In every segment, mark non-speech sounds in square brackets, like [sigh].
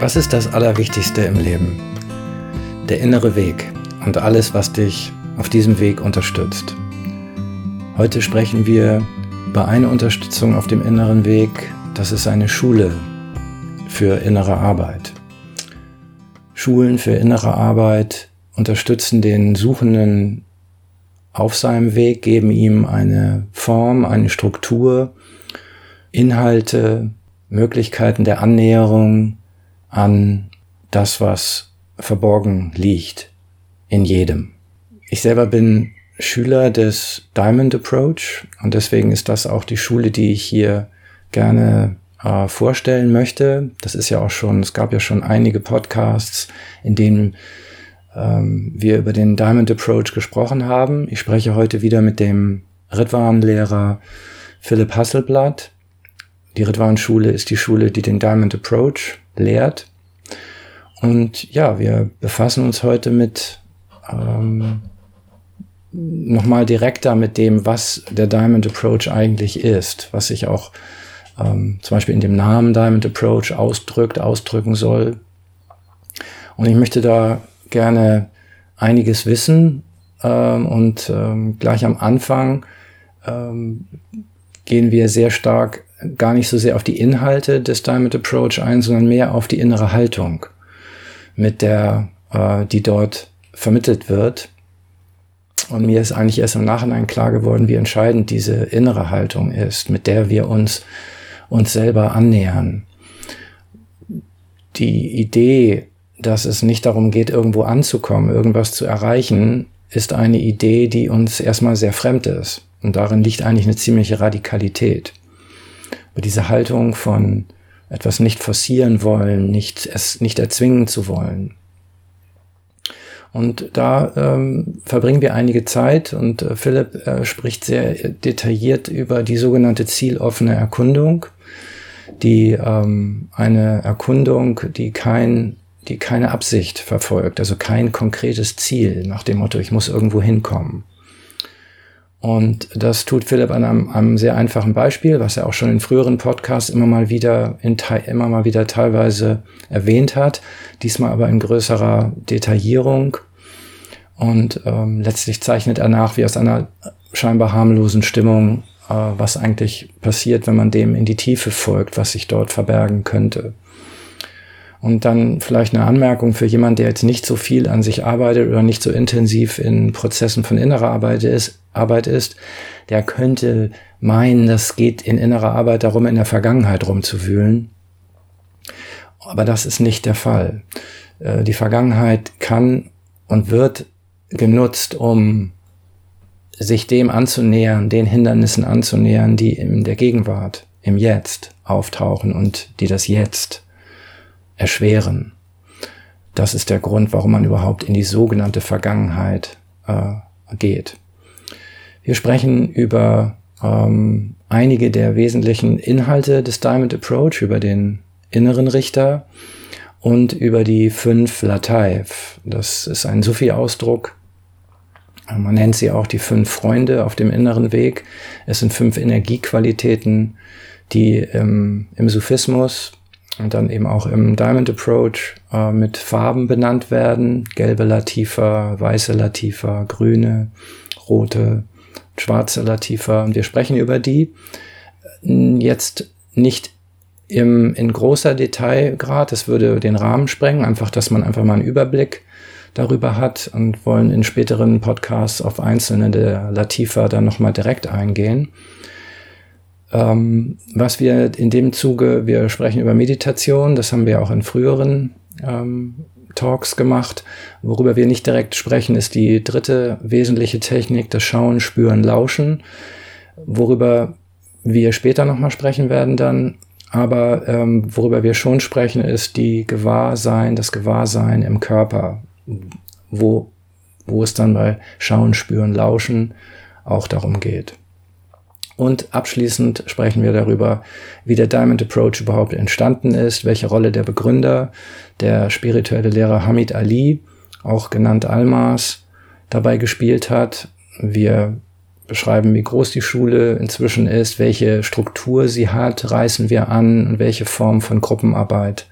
Was ist das Allerwichtigste im Leben? Der innere Weg und alles, was dich auf diesem Weg unterstützt. Heute sprechen wir über eine Unterstützung auf dem inneren Weg. Das ist eine Schule für innere Arbeit. Schulen für innere Arbeit unterstützen den Suchenden auf seinem Weg, geben ihm eine Form, eine Struktur, Inhalte, Möglichkeiten der Annäherung, an das, was verborgen liegt in jedem. Ich selber bin Schüler des Diamond Approach und deswegen ist das auch die Schule, die ich hier gerne äh, vorstellen möchte. Das ist ja auch schon, es gab ja schon einige Podcasts, in denen ähm, wir über den Diamond Approach gesprochen haben. Ich spreche heute wieder mit dem Ritwan-Lehrer Philipp Hasselblatt. Die Ritwan-Schule ist die Schule, die den Diamond Approach lehrt. Und ja, wir befassen uns heute mit ähm, nochmal direkter mit dem, was der Diamond Approach eigentlich ist, was sich auch ähm, zum Beispiel in dem Namen Diamond Approach ausdrückt, ausdrücken soll. Und ich möchte da gerne einiges wissen ähm, und ähm, gleich am Anfang ähm, gehen wir sehr stark gar nicht so sehr auf die Inhalte des Diamond Approach ein, sondern mehr auf die innere Haltung, mit der, äh, die dort vermittelt wird. Und mir ist eigentlich erst im Nachhinein klar geworden, wie entscheidend diese innere Haltung ist, mit der wir uns uns selber annähern. Die Idee, dass es nicht darum geht, irgendwo anzukommen, irgendwas zu erreichen, ist eine Idee, die uns erstmal sehr fremd ist. Und darin liegt eigentlich eine ziemliche Radikalität. Aber diese Haltung von etwas nicht forcieren wollen, nicht, es nicht erzwingen zu wollen. Und da ähm, verbringen wir einige Zeit und äh, Philipp äh, spricht sehr detailliert über die sogenannte zieloffene Erkundung, die ähm, eine Erkundung, die kein die keine Absicht verfolgt, also kein konkretes Ziel nach dem Motto, ich muss irgendwo hinkommen. Und das tut Philipp an einem, einem, sehr einfachen Beispiel, was er auch schon in früheren Podcasts immer mal wieder, in, immer mal wieder teilweise erwähnt hat. Diesmal aber in größerer Detaillierung. Und ähm, letztlich zeichnet er nach, wie aus einer scheinbar harmlosen Stimmung, äh, was eigentlich passiert, wenn man dem in die Tiefe folgt, was sich dort verbergen könnte. Und dann vielleicht eine Anmerkung für jemand, der jetzt nicht so viel an sich arbeitet oder nicht so intensiv in Prozessen von innerer Arbeit ist, Arbeit ist, der könnte meinen, das geht in innerer Arbeit darum, in der Vergangenheit rumzuwühlen. Aber das ist nicht der Fall. Äh, die Vergangenheit kann und wird genutzt, um sich dem anzunähern, den Hindernissen anzunähern, die in der Gegenwart, im Jetzt auftauchen und die das Jetzt erschweren. Das ist der Grund, warum man überhaupt in die sogenannte Vergangenheit äh, geht. Wir sprechen über ähm, einige der wesentlichen Inhalte des Diamond Approach, über den inneren Richter und über die fünf Lataiv. Das ist ein Sufi-Ausdruck. Man nennt sie auch die fünf Freunde auf dem inneren Weg. Es sind fünf Energiequalitäten, die im, im Sufismus und dann eben auch im Diamond Approach äh, mit Farben benannt werden. Gelbe Latifa, weiße Latifa, grüne, rote, schwarze Latifa. Wir sprechen über die jetzt nicht im, in großer Detailgrad. Das würde den Rahmen sprengen. Einfach, dass man einfach mal einen Überblick darüber hat und wollen in späteren Podcasts auf einzelne der Latifa dann nochmal direkt eingehen. Ähm, was wir in dem Zuge, wir sprechen über Meditation, das haben wir auch in früheren ähm, Talks gemacht. Worüber wir nicht direkt sprechen, ist die dritte wesentliche Technik, das Schauen, Spüren, Lauschen, worüber wir später nochmal sprechen werden dann. Aber ähm, worüber wir schon sprechen, ist die Gewahrsein, das Gewahrsein im Körper, wo, wo es dann bei Schauen, Spüren, Lauschen auch darum geht. Und abschließend sprechen wir darüber, wie der Diamond Approach überhaupt entstanden ist, welche Rolle der Begründer, der spirituelle Lehrer Hamid Ali, auch genannt Almas, dabei gespielt hat. Wir beschreiben, wie groß die Schule inzwischen ist, welche Struktur sie hat, reißen wir an und welche Form von Gruppenarbeit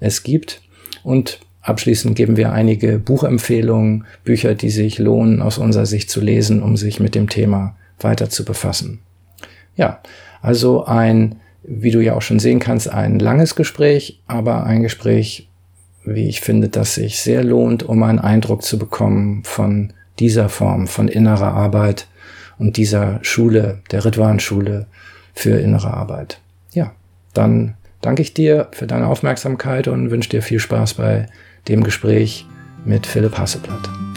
es gibt. Und abschließend geben wir einige Buchempfehlungen, Bücher, die sich lohnen aus unserer Sicht zu lesen, um sich mit dem Thema weiter zu befassen. Ja, also ein, wie du ja auch schon sehen kannst, ein langes Gespräch, aber ein Gespräch, wie ich finde, das sich sehr lohnt, um einen Eindruck zu bekommen von dieser Form von innerer Arbeit und dieser Schule, der Ritwan-Schule für innere Arbeit. Ja, dann danke ich dir für deine Aufmerksamkeit und wünsche dir viel Spaß bei dem Gespräch mit Philipp Hasseblatt.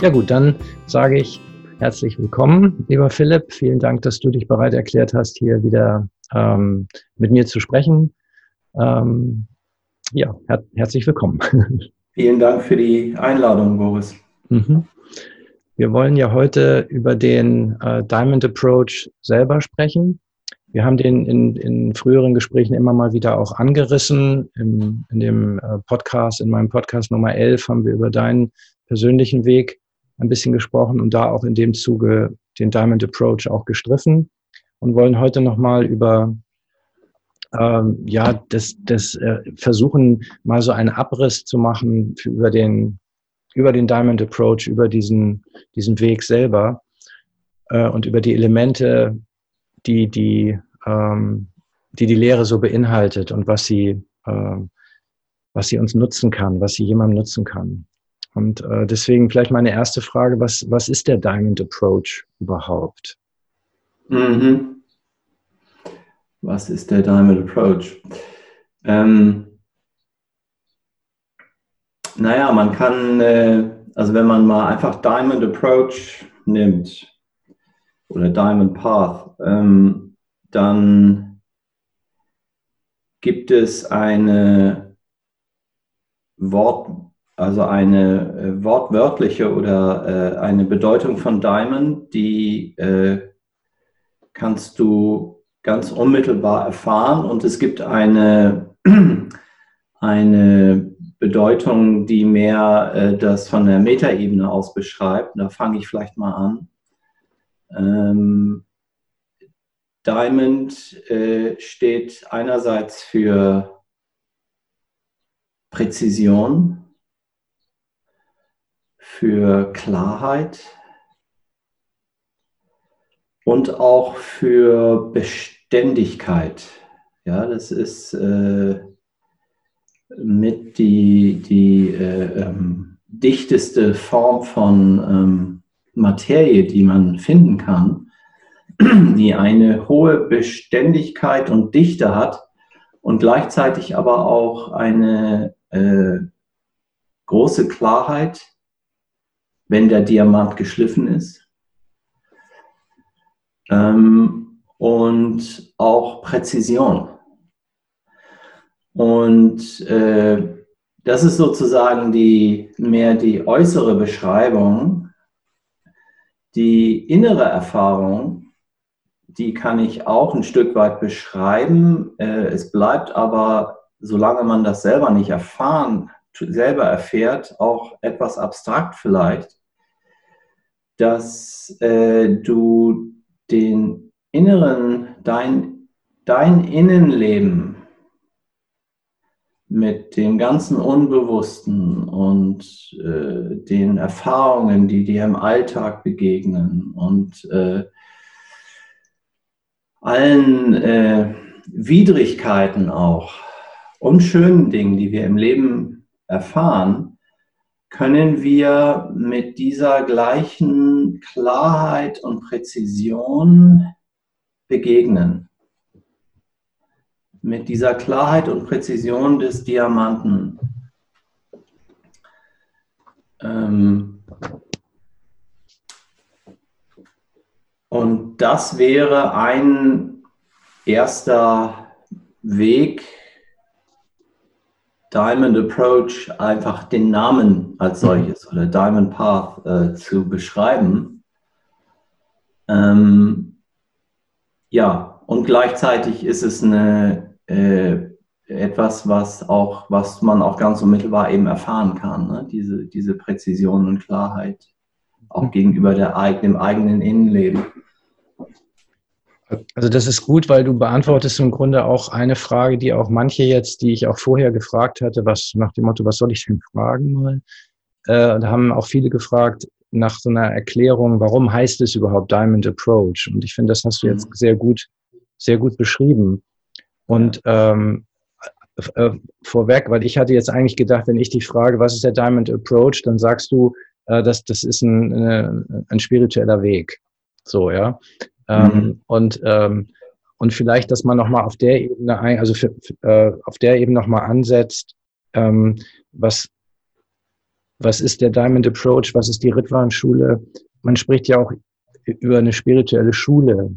Ja gut, dann sage ich herzlich willkommen, lieber Philipp. Vielen Dank, dass du dich bereit erklärt hast, hier wieder ähm, mit mir zu sprechen. Ähm, ja, her herzlich willkommen. [laughs] Vielen Dank für die Einladung, Boris. Mhm. Wir wollen ja heute über den äh, Diamond Approach selber sprechen. Wir haben den in, in früheren Gesprächen immer mal wieder auch angerissen. Im, in dem äh, Podcast, in meinem Podcast Nummer 11 haben wir über deinen persönlichen Weg ein bisschen gesprochen und da auch in dem Zuge den Diamond Approach auch gestriffen und wollen heute nochmal über ähm, ja, das, das äh, versuchen, mal so einen Abriss zu machen für, über den, über den Diamond Approach, über diesen, diesen Weg selber äh, und über die Elemente, die die, ähm, die, die Lehre so beinhaltet und was sie, äh, was sie uns nutzen kann, was sie jemandem nutzen kann. Und äh, deswegen vielleicht meine erste Frage, was, was ist der Diamond Approach überhaupt? Mhm. Was ist der Diamond Approach? Ähm, naja, man kann, äh, also wenn man mal einfach Diamond Approach nimmt oder Diamond Path, ähm, dann gibt es eine Wort, also eine äh, wortwörtliche oder äh, eine Bedeutung von Diamond, die äh, kannst du ganz unmittelbar erfahren und es gibt eine, [clears throat] eine Bedeutung, die mehr äh, das von der Metaebene aus beschreibt. Da fange ich vielleicht mal an. Ähm, Diamond äh, steht einerseits für Präzision, für Klarheit und auch für Beständigkeit. Ja, das ist äh, mit die, die äh, ähm, dichteste Form von ähm, Materie, die man finden kann, [clears throat] die eine hohe Beständigkeit und Dichte hat und gleichzeitig aber auch eine äh, große Klarheit wenn der Diamant geschliffen ist. Ähm, und auch Präzision. Und äh, das ist sozusagen die, mehr die äußere Beschreibung. Die innere Erfahrung, die kann ich auch ein Stück weit beschreiben. Äh, es bleibt aber, solange man das selber nicht erfahren, selber erfährt, auch etwas abstrakt vielleicht dass äh, du den inneren, dein, dein Innenleben mit dem ganzen Unbewussten und äh, den Erfahrungen, die dir im Alltag begegnen und äh, allen äh, Widrigkeiten auch und schönen Dingen, die wir im Leben erfahren, können wir mit dieser gleichen Klarheit und Präzision begegnen. Mit dieser Klarheit und Präzision des Diamanten. Ähm und das wäre ein erster Weg, Diamond Approach einfach den Namen als mhm. solches oder Diamond Path äh, zu beschreiben. Ähm, ja, und gleichzeitig ist es eine, äh, etwas, was, auch, was man auch ganz unmittelbar eben erfahren kann, ne? diese, diese Präzision und Klarheit, auch mhm. gegenüber der, dem eigenen Innenleben. Also das ist gut, weil du beantwortest im Grunde auch eine Frage, die auch manche jetzt, die ich auch vorher gefragt hatte, was nach dem Motto, was soll ich denn fragen mal? Äh, da haben auch viele gefragt nach so einer Erklärung, warum heißt es überhaupt Diamond Approach? Und ich finde, das hast du jetzt mhm. sehr gut, sehr gut beschrieben. Und ähm, äh, vorweg, weil ich hatte jetzt eigentlich gedacht, wenn ich dich frage, was ist der Diamond Approach, dann sagst du, äh, dass das ist ein, ein, ein spiritueller Weg. So, ja. Ähm, mhm. Und, ähm, und vielleicht, dass man nochmal auf der Ebene ein, also für, äh, auf der Ebene nochmal ansetzt, ähm, was, was ist der Diamond Approach, was ist die Ritwan-Schule? Man spricht ja auch über eine spirituelle Schule.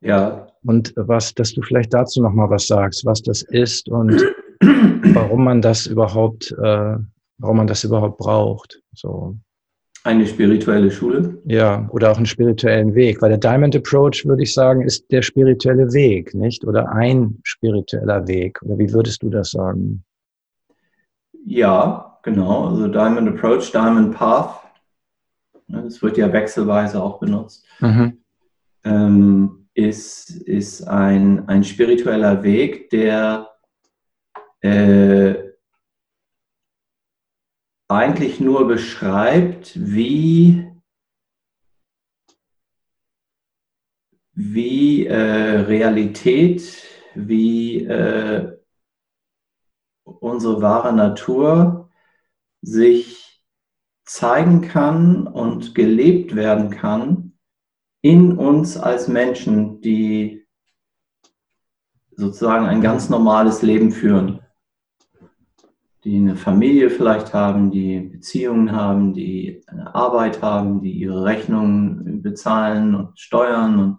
Ja. Und was, dass du vielleicht dazu nochmal was sagst, was das ist und warum man das überhaupt, äh, warum man das überhaupt braucht. So. Eine spirituelle Schule? Ja, oder auch einen spirituellen Weg. Weil der Diamond Approach, würde ich sagen, ist der spirituelle Weg, nicht? Oder ein spiritueller Weg. Oder wie würdest du das sagen? Ja, genau. Also Diamond Approach, Diamond Path. Das wird ja wechselweise auch benutzt. Mhm. Ähm, ist, ist ein, ein spiritueller Weg, der äh, eigentlich nur beschreibt, wie, wie äh, Realität, wie äh, unsere wahre Natur sich zeigen kann und gelebt werden kann in uns als Menschen, die sozusagen ein ganz normales Leben führen die eine Familie vielleicht haben, die Beziehungen haben, die eine Arbeit haben, die ihre Rechnungen bezahlen und steuern. Und,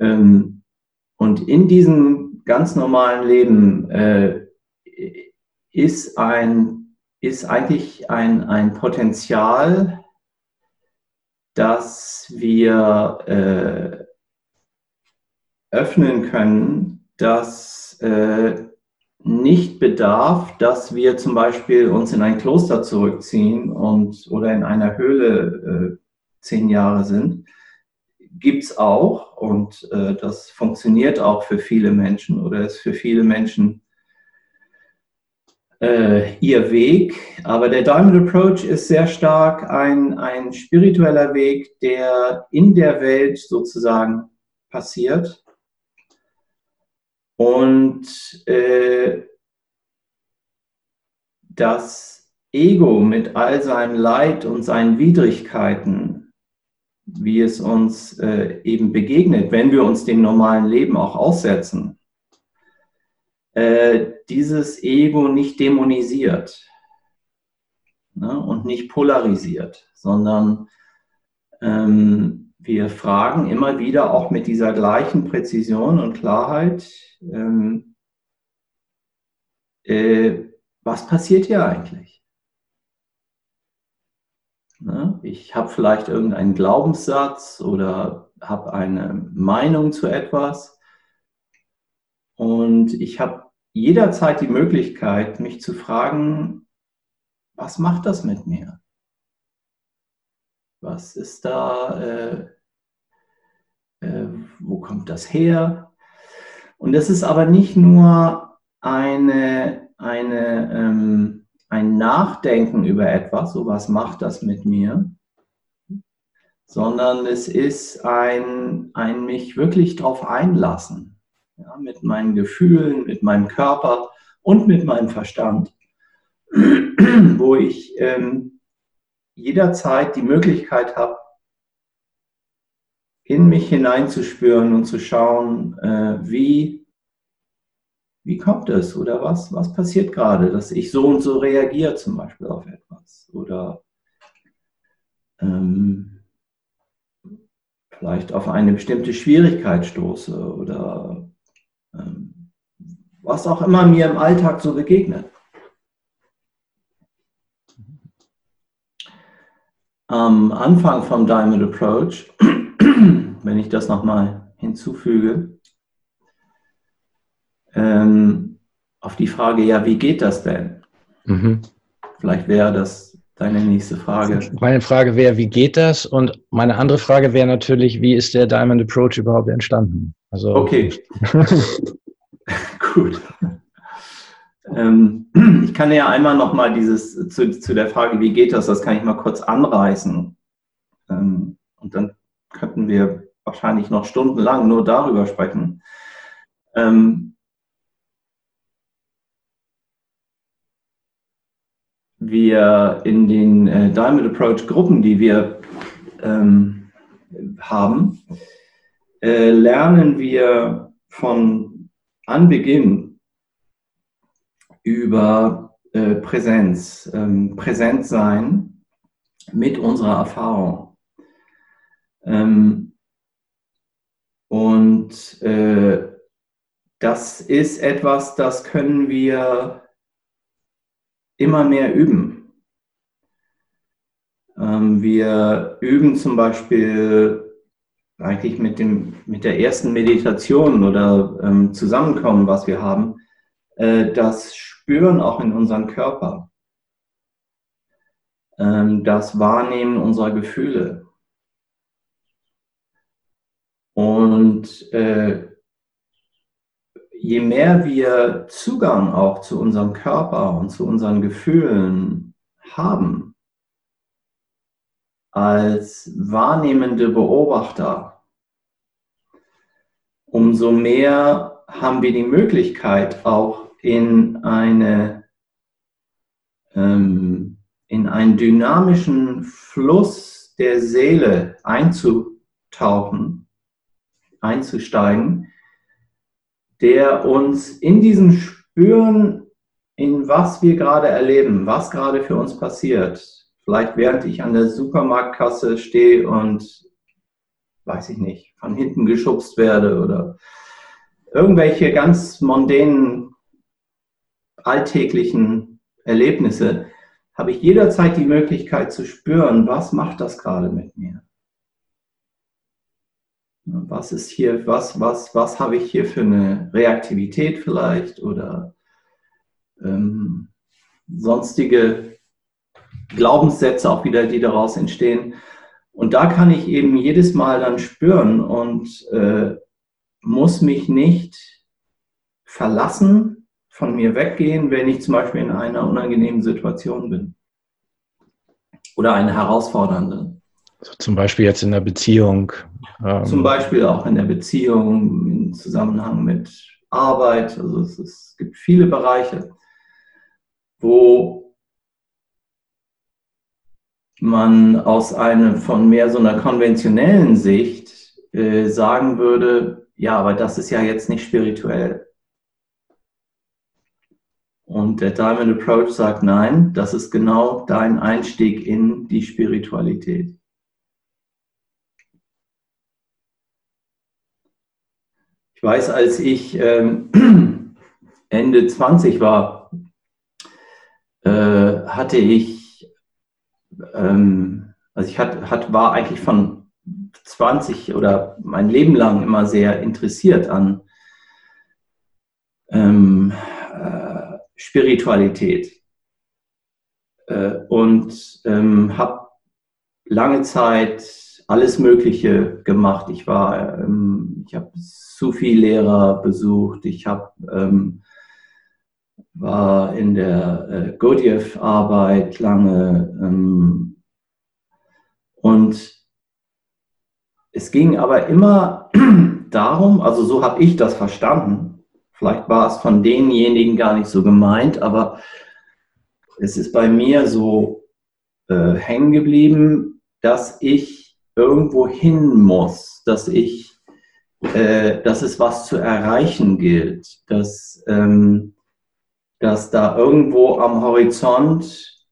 ähm, und in diesem ganz normalen Leben äh, ist, ein, ist eigentlich ein, ein Potenzial, das wir äh, öffnen können, das äh, nicht bedarf, dass wir zum Beispiel uns in ein Kloster zurückziehen und oder in einer Höhle äh, zehn Jahre sind, gibt es auch und äh, das funktioniert auch für viele Menschen oder ist für viele Menschen äh, ihr Weg. Aber der Diamond Approach ist sehr stark ein, ein spiritueller Weg, der in der Welt sozusagen passiert und äh, das Ego mit all seinem Leid und seinen Widrigkeiten, wie es uns äh, eben begegnet, wenn wir uns dem normalen Leben auch aussetzen, äh, dieses Ego nicht dämonisiert ne, und nicht polarisiert, sondern ähm, wir fragen immer wieder auch mit dieser gleichen Präzision und Klarheit, ähm, äh, was passiert hier eigentlich? Ne? Ich habe vielleicht irgendeinen Glaubenssatz oder habe eine Meinung zu etwas und ich habe jederzeit die Möglichkeit, mich zu fragen, was macht das mit mir? Was ist da, äh, äh, wo kommt das her? Und das ist aber nicht nur eine, eine, ähm, ein Nachdenken über etwas, so was macht das mit mir, sondern es ist ein, ein mich wirklich darauf einlassen, ja, mit meinen Gefühlen, mit meinem Körper und mit meinem Verstand, [clears throat] wo ich ähm, jederzeit die Möglichkeit habe, in mich hineinzuspüren und zu schauen, äh, wie, wie kommt es oder was, was passiert gerade, dass ich so und so reagiere zum Beispiel auf etwas oder ähm, vielleicht auf eine bestimmte Schwierigkeit stoße oder ähm, was auch immer mir im Alltag so begegnet. Am Anfang vom Diamond Approach, [clears throat] wenn ich das nochmal hinzufüge, ähm, auf die Frage, ja, wie geht das denn? Mhm. Vielleicht wäre das deine nächste Frage. Meine Frage wäre, wie geht das? Und meine andere Frage wäre natürlich, wie ist der Diamond Approach überhaupt entstanden? Also okay. [laughs] [laughs] Gut. Ähm, [clears throat] ich kann ja einmal noch mal dieses zu, zu der Frage, wie geht das? Das kann ich mal kurz anreißen. Ähm, und dann könnten wir wahrscheinlich noch stundenlang nur darüber sprechen. Ähm, wir in den äh, Diamond Approach Gruppen, die wir haben, äh, lernen wir von Anbeginn über äh, Präsenz, ähm, präsent sein mit unserer Erfahrung. Ähm, und äh, das ist etwas, das können wir immer mehr üben. Ähm, wir üben zum Beispiel eigentlich mit, dem, mit der ersten Meditation oder ähm, Zusammenkommen, was wir haben, äh, das Spüren auch in unserem Körper, ähm, das Wahrnehmen unserer Gefühle. Und äh, je mehr wir Zugang auch zu unserem Körper und zu unseren Gefühlen haben, als wahrnehmende Beobachter, umso mehr haben wir die Möglichkeit, auch in eine ähm, in einen dynamischen Fluss der Seele einzutauchen, einzusteigen, der uns in diesem Spüren, in was wir gerade erleben, was gerade für uns passiert, vielleicht während ich an der Supermarktkasse stehe und, weiß ich nicht, von hinten geschubst werde oder irgendwelche ganz mondänen, alltäglichen Erlebnisse, habe ich jederzeit die Möglichkeit zu spüren, was macht das gerade mit mir. Was ist hier, was, was, was habe ich hier für eine Reaktivität vielleicht oder ähm, sonstige Glaubenssätze auch wieder, die daraus entstehen. Und da kann ich eben jedes Mal dann spüren und äh, muss mich nicht verlassen, von mir weggehen, wenn ich zum Beispiel in einer unangenehmen Situation bin. Oder eine herausfordernde. Also zum Beispiel jetzt in der Beziehung. Ähm zum Beispiel auch in der Beziehung, im Zusammenhang mit Arbeit. Also es, es gibt viele Bereiche, wo man aus einer von mehr so einer konventionellen Sicht äh, sagen würde, ja, aber das ist ja jetzt nicht spirituell. Und der Diamond Approach sagt, nein, das ist genau dein Einstieg in die Spiritualität. Ich weiß, als ich ähm, [clears throat] Ende 20 war, äh, hatte ich, ähm, also ich hat, hat, war eigentlich von 20 oder mein Leben lang immer sehr interessiert an ähm, äh, Spiritualität äh, und ähm, habe lange Zeit alles Mögliche gemacht. Ich war, ähm, ich habe Sufi-Lehrer besucht, ich habe ähm, war in der äh, Gurdjieff-Arbeit lange ähm, und es ging aber immer [clears throat] darum, also so habe ich das verstanden. Vielleicht war es von denjenigen gar nicht so gemeint, aber es ist bei mir so äh, hängen geblieben, dass ich irgendwo hin muss, dass ich, äh, dass es was zu erreichen gilt, dass, ähm, dass da irgendwo am Horizont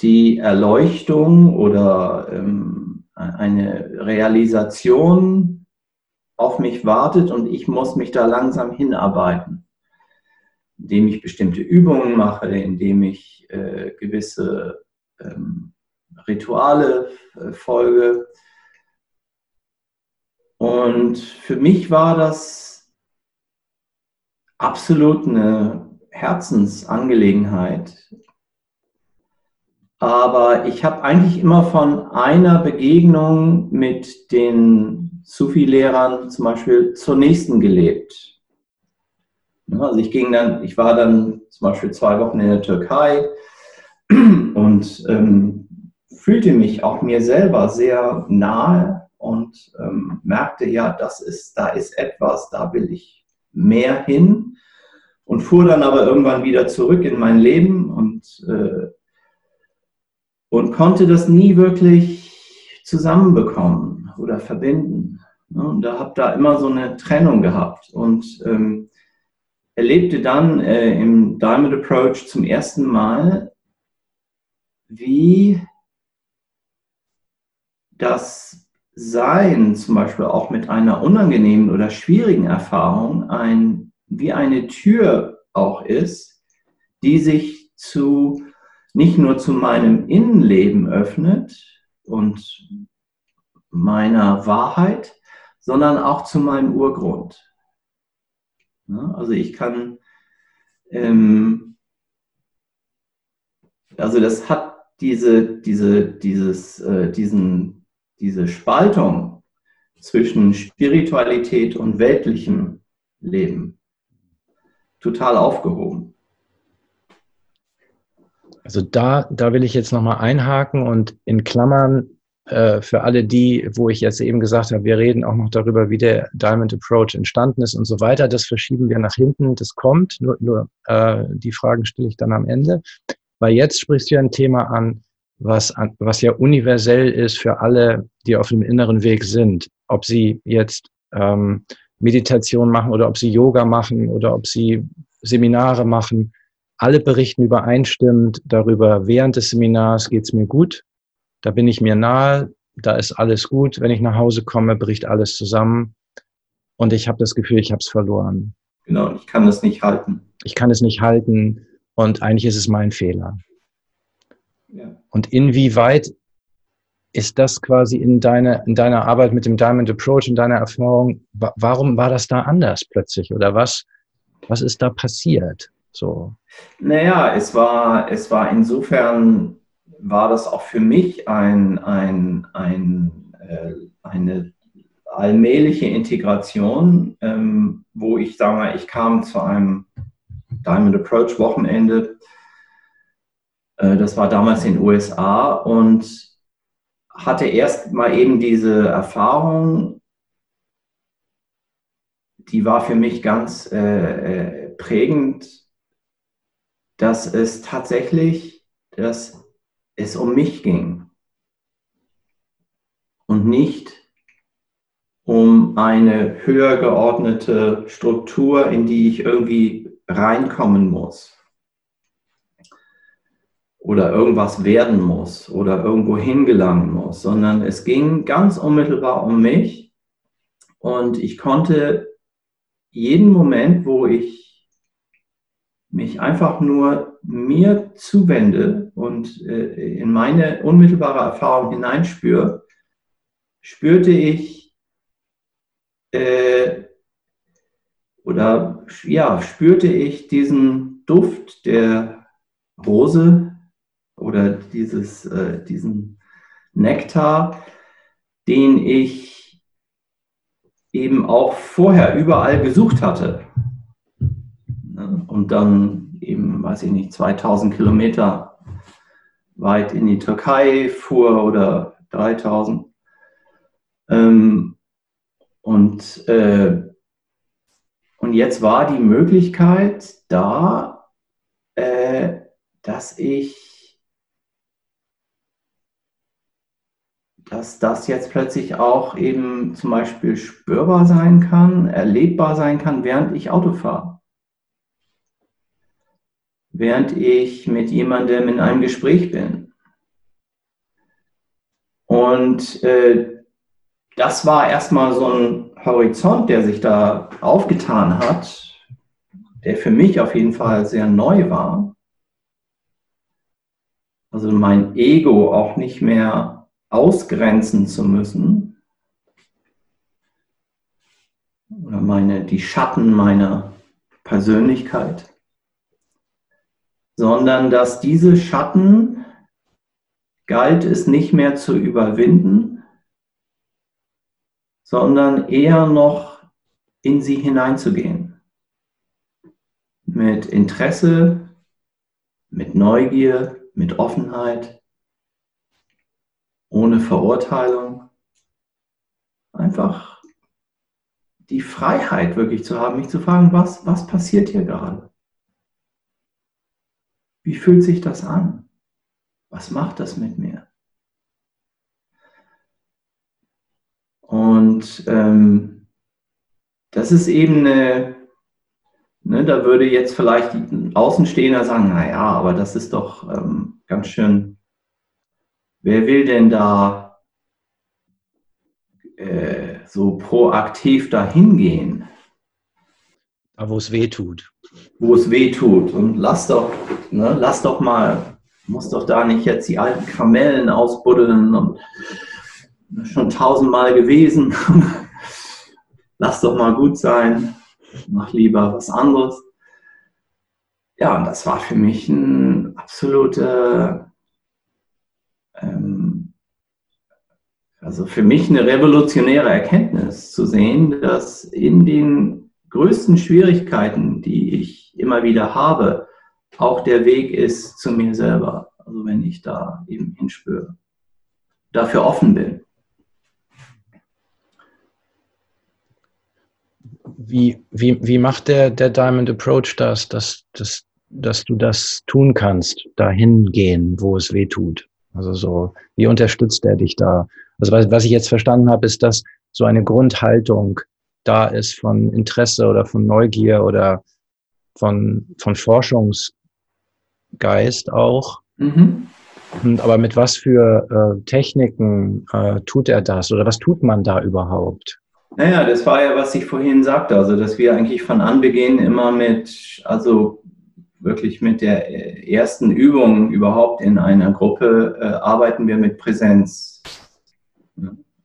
die Erleuchtung oder ähm, eine Realisation auf mich wartet und ich muss mich da langsam hinarbeiten, indem ich bestimmte Übungen mache, indem ich äh, gewisse ähm, Rituale äh, folge. Und für mich war das absolut eine Herzensangelegenheit, Aber ich habe eigentlich immer von einer Begegnung mit den Sufi-Lehrern zum Beispiel zur nächsten gelebt. Also ich ging dann, ich war dann zum Beispiel zwei Wochen in der Türkei [clears throat] und ähm, fühlte mich auch mir selber sehr nahe und ähm, merkte, ja, das ist, da ist etwas, da will ich mehr hin und fuhr dann aber irgendwann wieder zurück in mein Leben und äh, und konnte das nie wirklich zusammenbekommen oder verbinden. Und da habe da immer so eine Trennung gehabt und ähm, erlebte dann äh, im Diamond Approach zum ersten Mal, wie das Sein, zum Beispiel auch mit einer unangenehmen oder schwierigen Erfahrung, ein, wie eine Tür auch ist, die sich zu nicht nur zu meinem Innenleben öffnet und meiner Wahrheit, sondern auch zu meinem Urgrund. also ich kann, ähm, also das hat diese, diese, dieses, äh, diesen, diese Spaltung zwischen Spiritualität und weltlichem Leben total aufgehoben. Also da, da will ich jetzt nochmal einhaken und in Klammern äh, für alle die, wo ich jetzt eben gesagt habe, wir reden auch noch darüber, wie der Diamond Approach entstanden ist und so weiter. Das verschieben wir nach hinten. Das kommt. Nur, nur äh, die Fragen stelle ich dann am Ende. Weil jetzt sprichst du ein Thema an, was, was ja universell ist für alle, die auf dem inneren Weg sind. Ob sie jetzt ähm, Meditation machen oder ob sie Yoga machen oder ob sie Seminare machen alle berichten übereinstimmend darüber, während des Seminars geht es mir gut, da bin ich mir nahe, da ist alles gut. Wenn ich nach Hause komme, bricht alles zusammen und ich habe das Gefühl, ich habe es verloren. Genau, ich kann es nicht halten. Ich kann es nicht halten und eigentlich ist es mein Fehler. Ja. Und inwieweit ist das quasi in, deine, in deiner Arbeit mit dem Diamond Approach, in deiner Erfahrung, warum war das da anders plötzlich oder was, was ist da passiert? So. Naja, es war, es war insofern, war das auch für mich ein, ein, ein, äh, eine allmähliche Integration, ähm, wo ich sage mal, ich kam zu einem Diamond Approach Wochenende. Äh, das war damals in den USA und hatte erst mal eben diese Erfahrung, die war für mich ganz äh, äh prägend dass es tatsächlich, dass es um mich ging. Und nicht um eine höher geordnete Struktur, in die ich irgendwie reinkommen muss. Oder irgendwas werden muss oder irgendwo hingelangen muss, sondern es ging ganz unmittelbar um mich. Und ich konnte jeden Moment, wo ich mich einfach nur mir zuwende und äh, in meine unmittelbare Erfahrung hineinspüre, spürte ich äh, oder ja, spürte ich diesen Duft der Rose oder dieses, äh, diesen Nektar, den ich eben auch vorher überall gesucht hatte. Und dann eben, weiß ich nicht, 2000 Kilometer weit in die Türkei fuhr oder 3000. Ähm, und, äh, und jetzt war die Möglichkeit da, äh, dass ich, dass das jetzt plötzlich auch eben zum Beispiel spürbar sein kann, erlebbar sein kann, während ich Auto fahre während ich mit jemandem in einem Gespräch bin. Und äh, das war erstmal so ein Horizont, der sich da aufgetan hat, der für mich auf jeden Fall sehr neu war. Also mein Ego auch nicht mehr ausgrenzen zu müssen. Oder meine, die Schatten meiner Persönlichkeit sondern dass diese Schatten galt es nicht mehr zu überwinden, sondern eher noch in sie hineinzugehen. Mit Interesse, mit Neugier, mit Offenheit, ohne Verurteilung. Einfach die Freiheit wirklich zu haben, mich zu fragen, was, was passiert hier gerade? Wie fühlt sich das an? Was macht das mit mir? Und ähm, das ist eben eine, ne, da würde jetzt vielleicht ein Außenstehender sagen, naja, aber das ist doch ähm, ganz schön, wer will denn da äh, so proaktiv dahin gehen? Da, wo es weh tut. Wo es weh tut. Und lass doch, ne, lass doch mal, muss doch da nicht jetzt die alten Kamellen ausbuddeln und schon tausendmal gewesen. [laughs] Lass doch mal gut sein. Mach lieber was anderes. Ja, und das war für mich ein absoluter, ähm, also für mich eine revolutionäre Erkenntnis zu sehen, dass in den größten Schwierigkeiten, die ich immer wieder habe, auch der Weg ist zu mir selber. Also wenn ich da eben hinspüre, dafür offen bin. wie, wie, wie macht der, der Diamond Approach das, dass, dass, dass du das tun kannst, dahin gehen, wo es weh tut? Also so, wie unterstützt er dich da? Also was, was ich jetzt verstanden habe, ist, dass so eine Grundhaltung da ist von Interesse oder von Neugier oder von, von Forschungsgeist auch. Mhm. Und, aber mit was für äh, Techniken äh, tut er das oder was tut man da überhaupt? Naja, das war ja, was ich vorhin sagte, also dass wir eigentlich von Anbeginn immer mit, also wirklich mit der ersten Übung überhaupt in einer Gruppe äh, arbeiten wir mit Präsenz.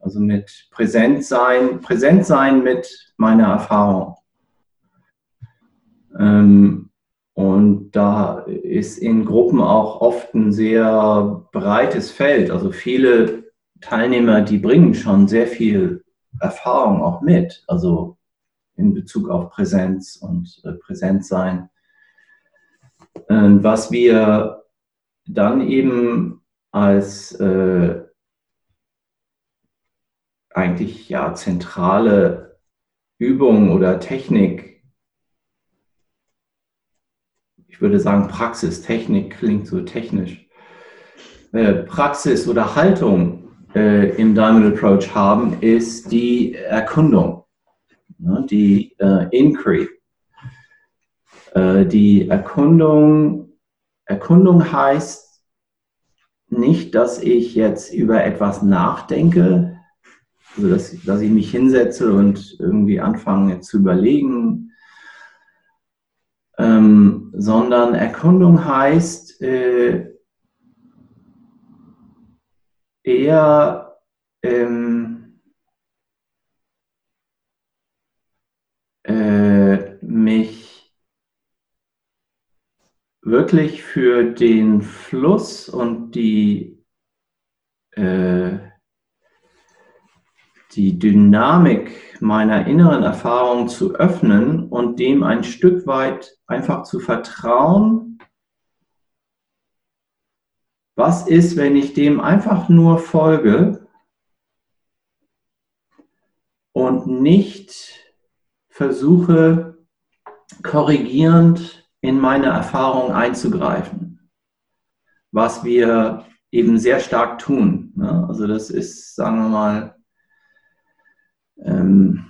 Also mit Präsent sein, präsent sein mit meiner Erfahrung. Ähm, und da ist in Gruppen auch oft ein sehr breites Feld. Also viele Teilnehmer, die bringen schon sehr viel Erfahrung auch mit, also in Bezug auf Präsenz und äh, Präsentsein. Äh, was wir dann eben als äh, eigentlich ja zentrale Übung oder Technik, ich würde sagen Praxis, Technik klingt so technisch, äh, Praxis oder Haltung äh, im Diamond Approach haben, ist die Erkundung, ne, die äh, Inquiry. Äh, die Erkundung, Erkundung heißt nicht, dass ich jetzt über etwas nachdenke, also dass, dass ich mich hinsetze und irgendwie anfange zu überlegen, ähm, sondern Erkundung heißt, äh, eher ähm, äh, mich wirklich für den Fluss und die, äh, die Dynamik meiner inneren Erfahrung zu öffnen und dem ein Stück weit einfach zu vertrauen, was ist, wenn ich dem einfach nur folge und nicht versuche, korrigierend in meine Erfahrung einzugreifen? Was wir eben sehr stark tun. Ne? Also das ist, sagen wir mal, ähm,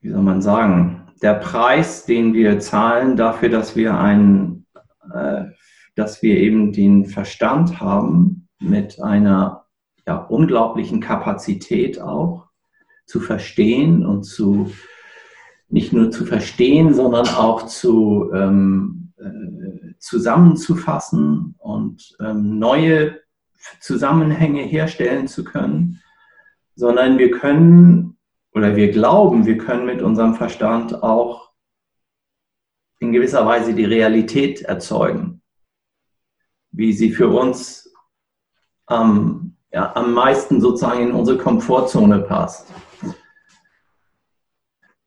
wie soll man sagen, der Preis, den wir zahlen dafür, dass wir einen äh, dass wir eben den Verstand haben mit einer ja, unglaublichen Kapazität auch zu verstehen und zu nicht nur zu verstehen, sondern auch zu ähm, äh, zusammenzufassen und ähm, neue Zusammenhänge herstellen zu können, sondern wir können oder wir glauben, wir können mit unserem Verstand auch in gewisser Weise die Realität erzeugen wie sie für uns am, ja, am meisten sozusagen in unsere Komfortzone passt.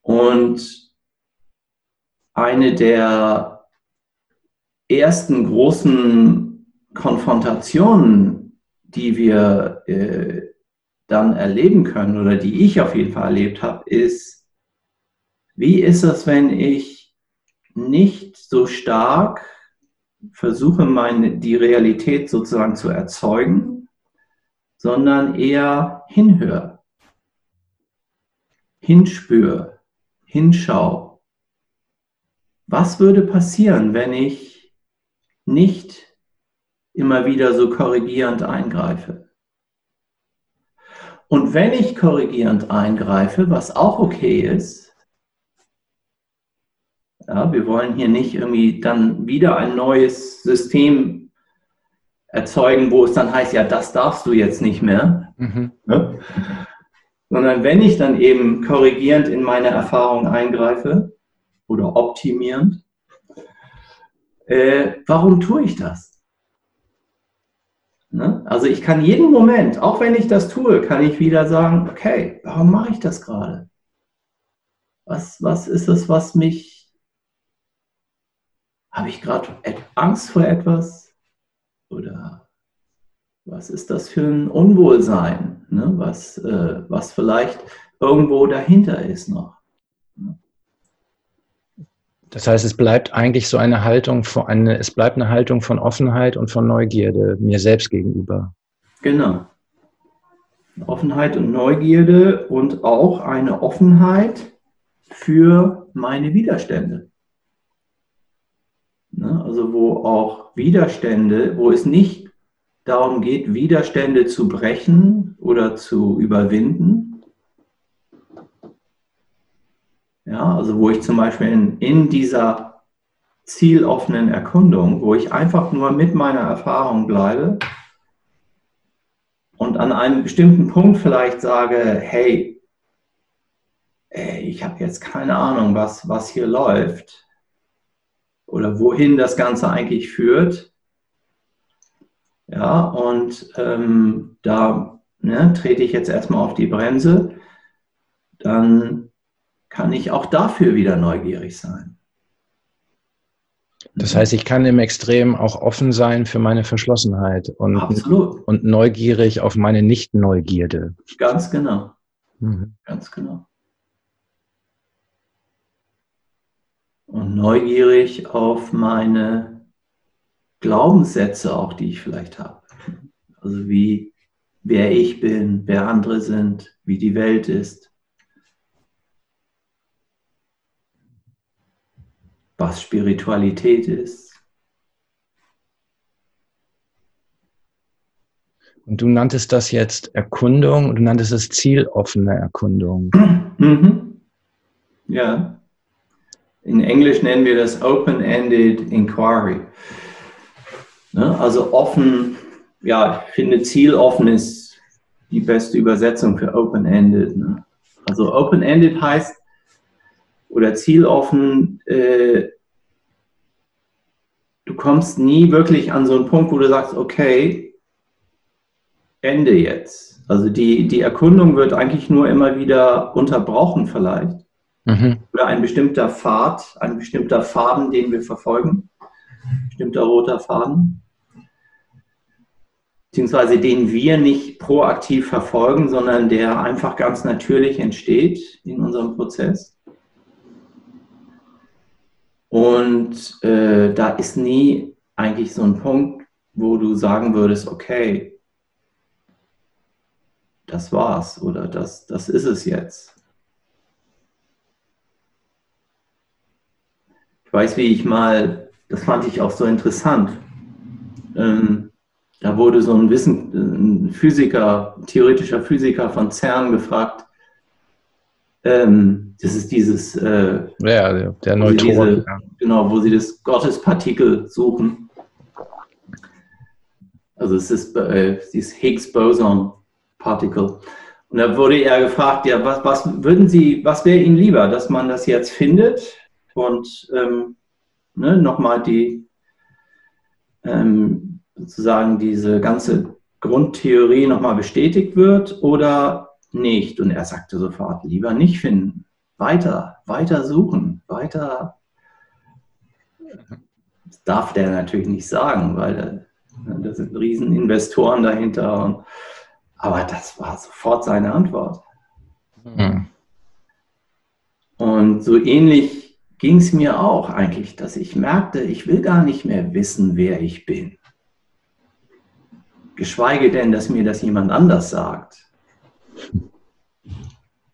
Und eine der ersten großen Konfrontationen, die wir äh, dann erleben können oder die ich auf jeden Fall erlebt habe, ist, wie ist es, wenn ich nicht so stark versuche, meine, die Realität sozusagen zu erzeugen, sondern eher hinhöre, hinspüre, hinschau. Was würde passieren, wenn ich nicht immer wieder so korrigierend eingreife? Und wenn ich korrigierend eingreife, was auch okay ist, ja, wir wollen hier nicht irgendwie dann wieder ein neues System erzeugen, wo es dann heißt, ja, das darfst du jetzt nicht mehr. Mhm. Ja? Sondern wenn ich dann eben korrigierend in meine Erfahrung eingreife oder optimierend, äh, warum tue ich das? Ne? Also ich kann jeden Moment, auch wenn ich das tue, kann ich wieder sagen, okay, warum mache ich das gerade? Was, was ist es, was mich... Habe ich gerade Angst vor etwas? Oder was ist das für ein Unwohlsein, ne? was, äh, was vielleicht irgendwo dahinter ist noch? Das heißt, es bleibt eigentlich so eine Haltung von eine, es bleibt eine Haltung von Offenheit und von Neugierde mir selbst gegenüber. Genau. Offenheit und Neugierde und auch eine Offenheit für meine Widerstände. Ne? Also wo auch Widerstände, wo es nicht darum geht, Widerstände zu brechen oder zu überwinden, Ja, also wo ich zum Beispiel in, in dieser zieloffenen Erkundung, wo ich einfach nur mit meiner Erfahrung bleibe und an einem bestimmten Punkt vielleicht sage, hey, ich habe jetzt keine Ahnung, was, was hier läuft oder wohin das Ganze eigentlich führt. Ja, und ähm, da ne, trete ich jetzt erstmal auf die Bremse. Dann kann ich auch dafür wieder neugierig sein. Das heißt, ich kann im Extrem auch offen sein für meine Verschlossenheit und, Absolut. und neugierig auf meine Nicht-Neugierde. Ganz genau. Mhm. Ganz genau. Und neugierig auf meine Glaubenssätze auch, die ich vielleicht habe. Also wie, wer ich bin, wer andere sind, wie die Welt ist. Was Spiritualität ist. Und du nanntest das jetzt Erkundung und du nanntest es zieloffene Erkundung. [clears throat] Mhm. Ja. In Englisch nennen wir das Open-Ended Inquiry. Ne? Also offen, ja, ich finde zieloffen ist die beste Übersetzung für Open-Ended. Ne? Also Open-Ended heißt, oder zieloffen, äh, du kommst nie wirklich an so einen Punkt, wo du sagst, okay, Ende jetzt. Also die, die Erkundung wird eigentlich nur immer wieder unterbrochen vielleicht. Mhm. Oder ein bestimmter Pfad, ein bestimmter Faden, den wir verfolgen, ein bestimmter roter Faden, beziehungsweise den wir nicht proaktiv verfolgen, sondern der einfach ganz natürlich entsteht in unserem Prozess. Und äh, da ist nie eigentlich so ein Punkt, wo du sagen würdest, okay, das war's oder das, das ist es jetzt. Ich weiß, wie ich mal, das fand ich auch so interessant. Ähm, da wurde so ein, Wissen, ein Physiker, theoretischer Physiker von CERN gefragt, ähm, das ist dieses. Äh, ja, der Neutron. ja. Genau, wo sie das Gottespartikel suchen. Also es ist äh, dieses Higgs-Boson-Particle. Und da wurde er gefragt, ja, was, was würden Sie, was wäre Ihnen lieber, dass man das jetzt findet und ähm, ne, nochmal die ähm, sozusagen diese ganze Grundtheorie nochmal bestätigt wird oder nicht. Und er sagte sofort, lieber nicht finden, weiter, weiter suchen, weiter. Das darf der natürlich nicht sagen, weil ne, da sind riesen Investoren dahinter. Und, aber das war sofort seine Antwort. Mhm. Und so ähnlich ging es mir auch eigentlich, dass ich merkte, ich will gar nicht mehr wissen, wer ich bin. Geschweige denn, dass mir das jemand anders sagt.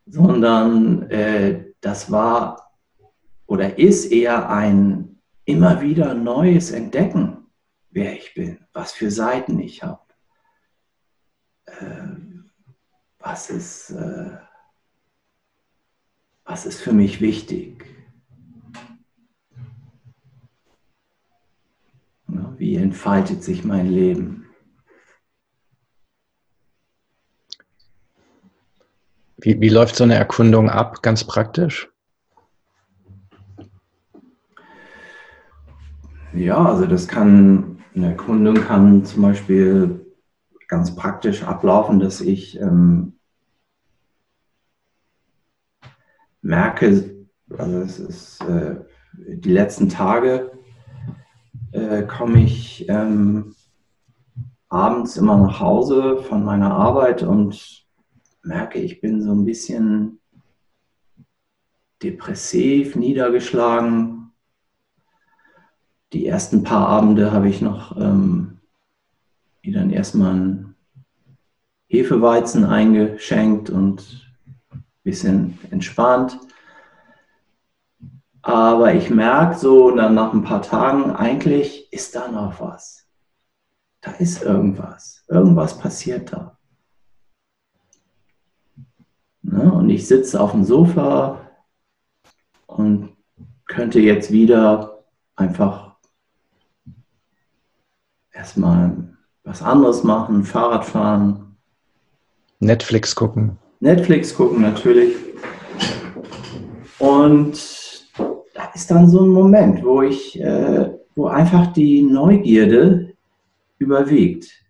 Sondern äh, das war oder ist eher ein immer wieder neues Entdecken, wer ich bin, was für Seiten ich habe. Äh, was äh, was ist für mich wichtig? Wie entfaltet sich mein Leben? Wie, wie läuft so eine Erkundung ab, ganz praktisch? Ja, also das kann, eine Erkundung kann zum Beispiel ganz praktisch ablaufen, dass ich ähm, merke, also es ist äh, die letzten Tage äh, komme ich ähm, abends immer nach Hause von meiner Arbeit und merke, ich bin so ein bisschen depressiv, niedergeschlagen. Die ersten paar Abende habe ich noch ähm, mir dann erstmal einen Hefeweizen eingeschenkt und ein bisschen entspannt. Aber ich merke so dann nach ein paar Tagen, eigentlich ist da noch was. Da ist irgendwas. Irgendwas passiert da. Ne? Und ich sitze auf dem Sofa und könnte jetzt wieder einfach erstmal was anderes machen, Fahrrad fahren. Netflix gucken. Netflix gucken natürlich. Und da ist dann so ein Moment, wo ich, äh, wo einfach die Neugierde überwiegt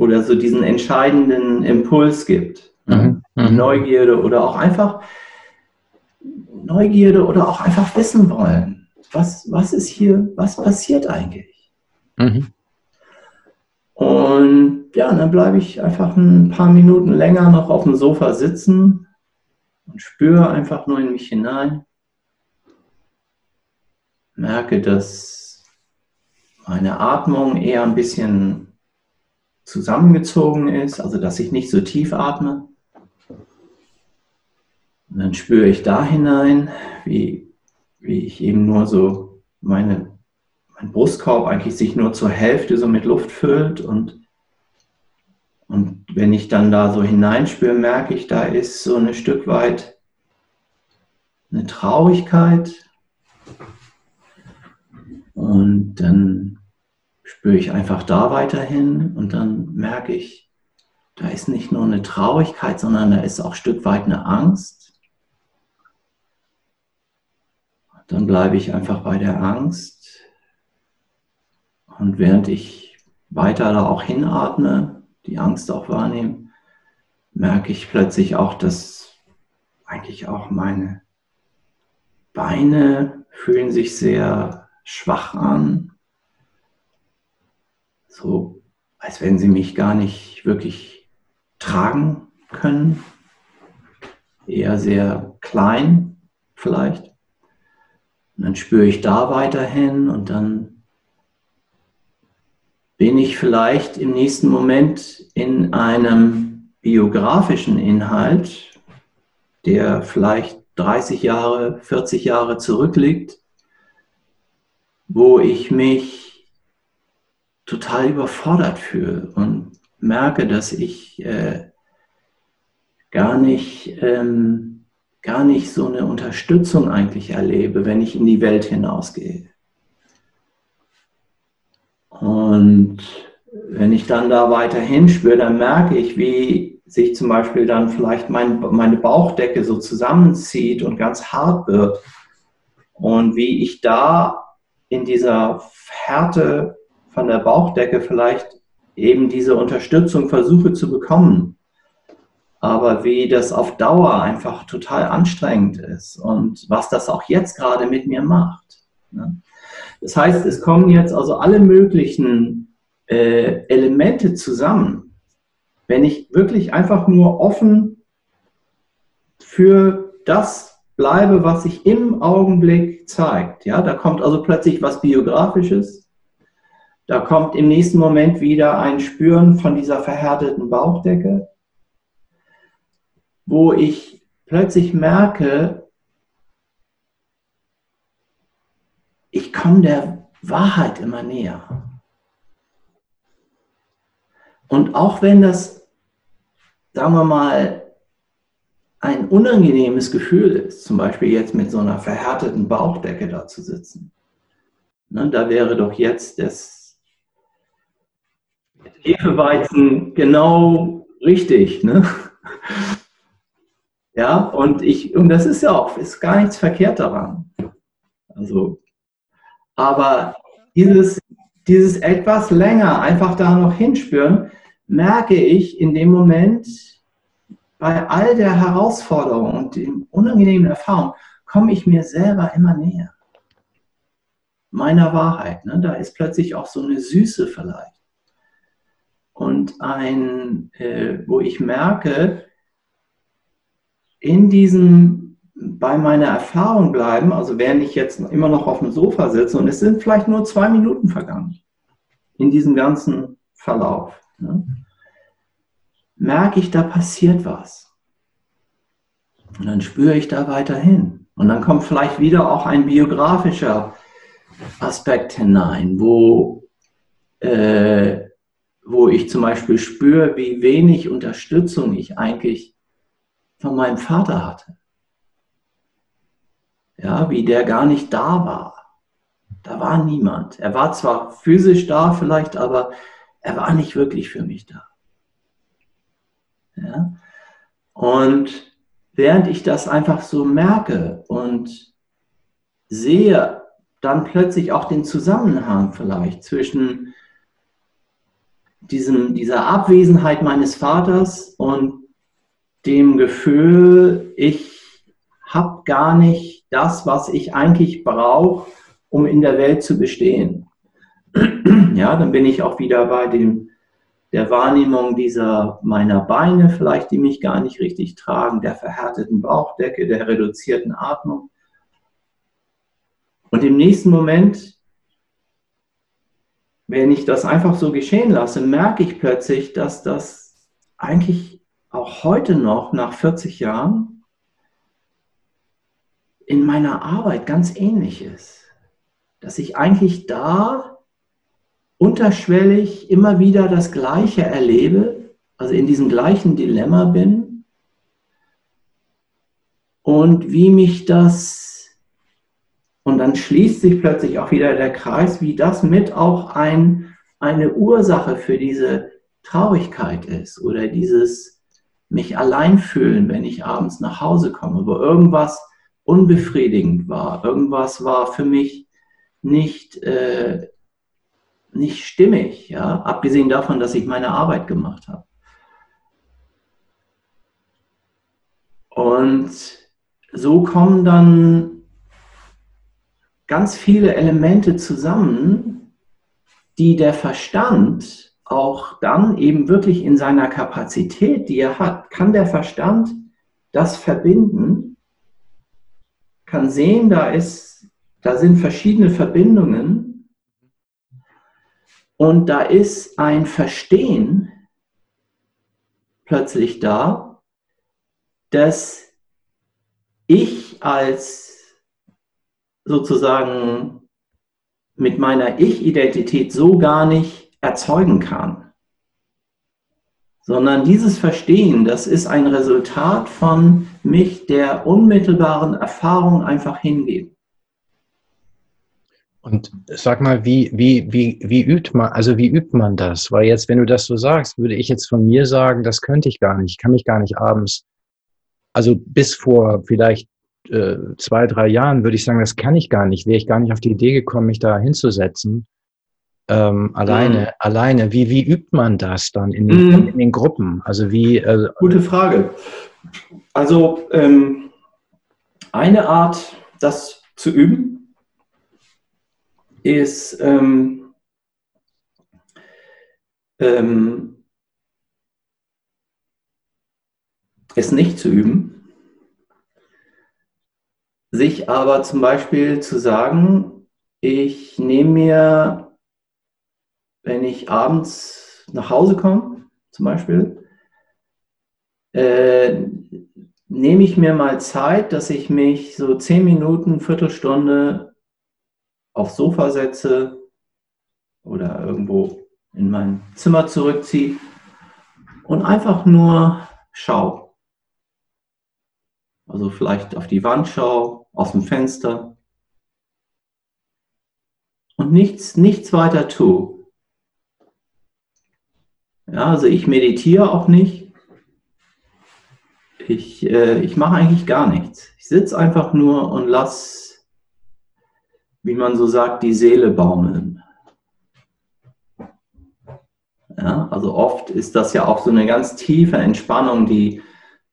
oder so diesen entscheidenden Impuls gibt. Mhm. Mhm. Neugierde oder auch einfach Neugierde oder auch einfach wissen wollen. Was, was ist hier, was passiert eigentlich? Mhm. Und ja, dann bleibe ich einfach ein paar Minuten länger noch auf dem Sofa sitzen und spüre einfach nur in mich hinein. Merke, dass meine Atmung eher ein bisschen zusammengezogen ist, also dass ich nicht so tief atme. Und dann spüre ich da hinein, wie, wie ich eben nur so meine, mein Brustkorb eigentlich sich nur zur Hälfte so mit Luft füllt und, und wenn ich dann da so hineinspüre, merke ich, da ist so ein Stück weit eine Traurigkeit und dann spüre ich einfach da weiterhin und dann merke ich, da ist nicht nur eine Traurigkeit, sondern da ist auch ein Stück weit eine Angst. Dann bleibe ich einfach bei der Angst. Und während ich weiter da auch hinatme, die Angst auch wahrnehme, merke ich plötzlich auch, dass eigentlich auch meine Beine fühlen sich sehr schwach an so als wenn sie mich gar nicht wirklich tragen können. Eher sehr klein vielleicht. Und dann spüre ich da weiterhin und dann bin ich vielleicht im nächsten Moment in einem biografischen Inhalt, der vielleicht 30 Jahre, 40 Jahre zurückliegt, wo ich mich total überfordert fühle und merke, dass ich äh, gar nicht, ähm, gar nicht so eine Unterstützung eigentlich erlebe, wenn ich in die Welt hinausgehe. Und wenn ich dann da weiter hinspüre, dann merke ich, wie sich zum Beispiel dann vielleicht mein, meine Bauchdecke so zusammenzieht und ganz hart wird. Und wie ich da in dieser Härte von der Bauchdecke vielleicht eben diese Unterstützung versuche zu bekommen. Aber wie das auf Dauer einfach total anstrengend ist und was das auch jetzt gerade mit mir macht. Ne? Das heißt, es kommen jetzt also alle möglichen äh, Elemente zusammen. Wenn ich wirklich einfach nur offen für das bleibe, was sich im Augenblick zeigt. Ja, da kommt also plötzlich was Biografisches. Da kommt im nächsten Moment wieder ein Spüren von dieser verhärteten Bauchdecke, wo ich plötzlich merke, ich komme der Wahrheit immer näher. Und auch wenn das, sagen wir mal, ein unangenehmes Gefühl ist, zum Beispiel jetzt mit so einer verhärteten Bauchdecke da zu sitzen. Ne, da wäre doch jetzt das Hefeweizen genau richtig. Ne? [laughs] Ja, und ich, und das ist ja auch, ist gar nichts verkehrt daran. Also, aber dieses, dieses etwas länger einfach da noch hinspüren, merke ich in dem Moment, bei all der Herausforderung und den unangenehmen Erfahrungen komme ich mir selber immer näher. Meiner Wahrheit. Ne? Da ist plötzlich auch so eine Süße vielleicht. Und ein, äh, wo ich merke, in diesem, bei meiner Erfahrung bleiben, also während ich jetzt immer noch auf dem Sofa sitze und es sind vielleicht nur zwei Minuten vergangen in diesem ganzen Verlauf. Ne? merke ich, da passiert was. Und dann spüre ich da weiterhin. Und dann kommt vielleicht wieder auch ein biografischer Aspekt hinein, wo, äh, wo ich zum Beispiel spüre, wie wenig Unterstützung ich eigentlich von meinem Vater hatte. Ja, wie der gar nicht da war. Da war niemand. Er war zwar physisch da vielleicht, aber er war nicht wirklich für mich da. Ja? Und während ich das einfach so merke und sehe, dann plötzlich auch den Zusammenhang vielleicht zwischen diesem, dieser Abwesenheit meines Vaters und dem Gefühl, ich habe gar nicht das, was ich eigentlich brauche, um in der Welt zu bestehen. [clears throat] Ja, dann bin ich auch wieder bei dem der Wahrnehmung dieser meiner Beine vielleicht, die mich gar nicht richtig tragen, der verhärteten Bauchdecke, der reduzierten Atmung. Und im nächsten Moment, wenn ich das einfach so geschehen lasse, merke ich plötzlich, dass das eigentlich auch heute noch nach 40 Jahren in meiner Arbeit ganz ähnlich ist. Dass ich eigentlich da unterschwellig immer wieder das Gleiche erlebe, also in diesem gleichen Dilemma bin und wie mich das, und dann schließt sich plötzlich auch wieder der Kreis, wie das mit auch ein, eine Ursache für diese Traurigkeit ist oder dieses mich allein fühlen, wenn ich abends nach Hause komme, wo irgendwas unbefriedigend war, irgendwas war für mich nicht äh, nicht stimmig, ja, abgesehen davon, dass ich meine Arbeit gemacht habe. Und so kommen dann ganz viele Elemente zusammen, die der Verstand auch dann eben wirklich in seiner Kapazität, die er hat, kann der Verstand das verbinden, kann sehen, da ist, da sind verschiedene Verbindungen und da ist ein Verstehen plötzlich da, dass ich als sozusagen mit meiner Ich-Identität so gar nicht erzeugen kann. Sondern dieses Verstehen, das ist ein Resultat von mich der unmittelbaren Erfahrung einfach hingeben. Und sag mal, wie, wie, wie, wie übt man, also wie übt man das? Weil jetzt, wenn du das so sagst, würde ich jetzt von mir sagen, das könnte ich gar nicht. Ich kann mich gar nicht abends, also bis vor vielleicht äh, zwei, drei Jahren würde ich sagen, das kann ich gar nicht. Wäre ich gar nicht auf die Idee gekommen, mich da hinzusetzen, ähm, alleine, mhm. alleine. Wie, wie übt man das dann in den, mhm. in den Gruppen? Also wie? Äh, Gute Frage. Also ähm, eine Art, das zu üben, ist ähm, ähm, es nicht zu üben, sich aber zum Beispiel zu sagen, ich nehme mir, wenn ich abends nach Hause komme, zum Beispiel, äh, nehme ich mir mal Zeit, dass ich mich so zehn Minuten, Viertelstunde aufs Sofa setze oder irgendwo in mein Zimmer zurückziehe und einfach nur schaue. Also vielleicht auf die Wand schaue, aus dem Fenster und nichts, nichts weiter tue. Ja, also ich meditiere auch nicht. Ich, äh, ich mache eigentlich gar nichts. Ich sitze einfach nur und lasse, wie man so sagt, die Seele baumeln. Ja, also oft ist das ja auch so eine ganz tiefe Entspannung, die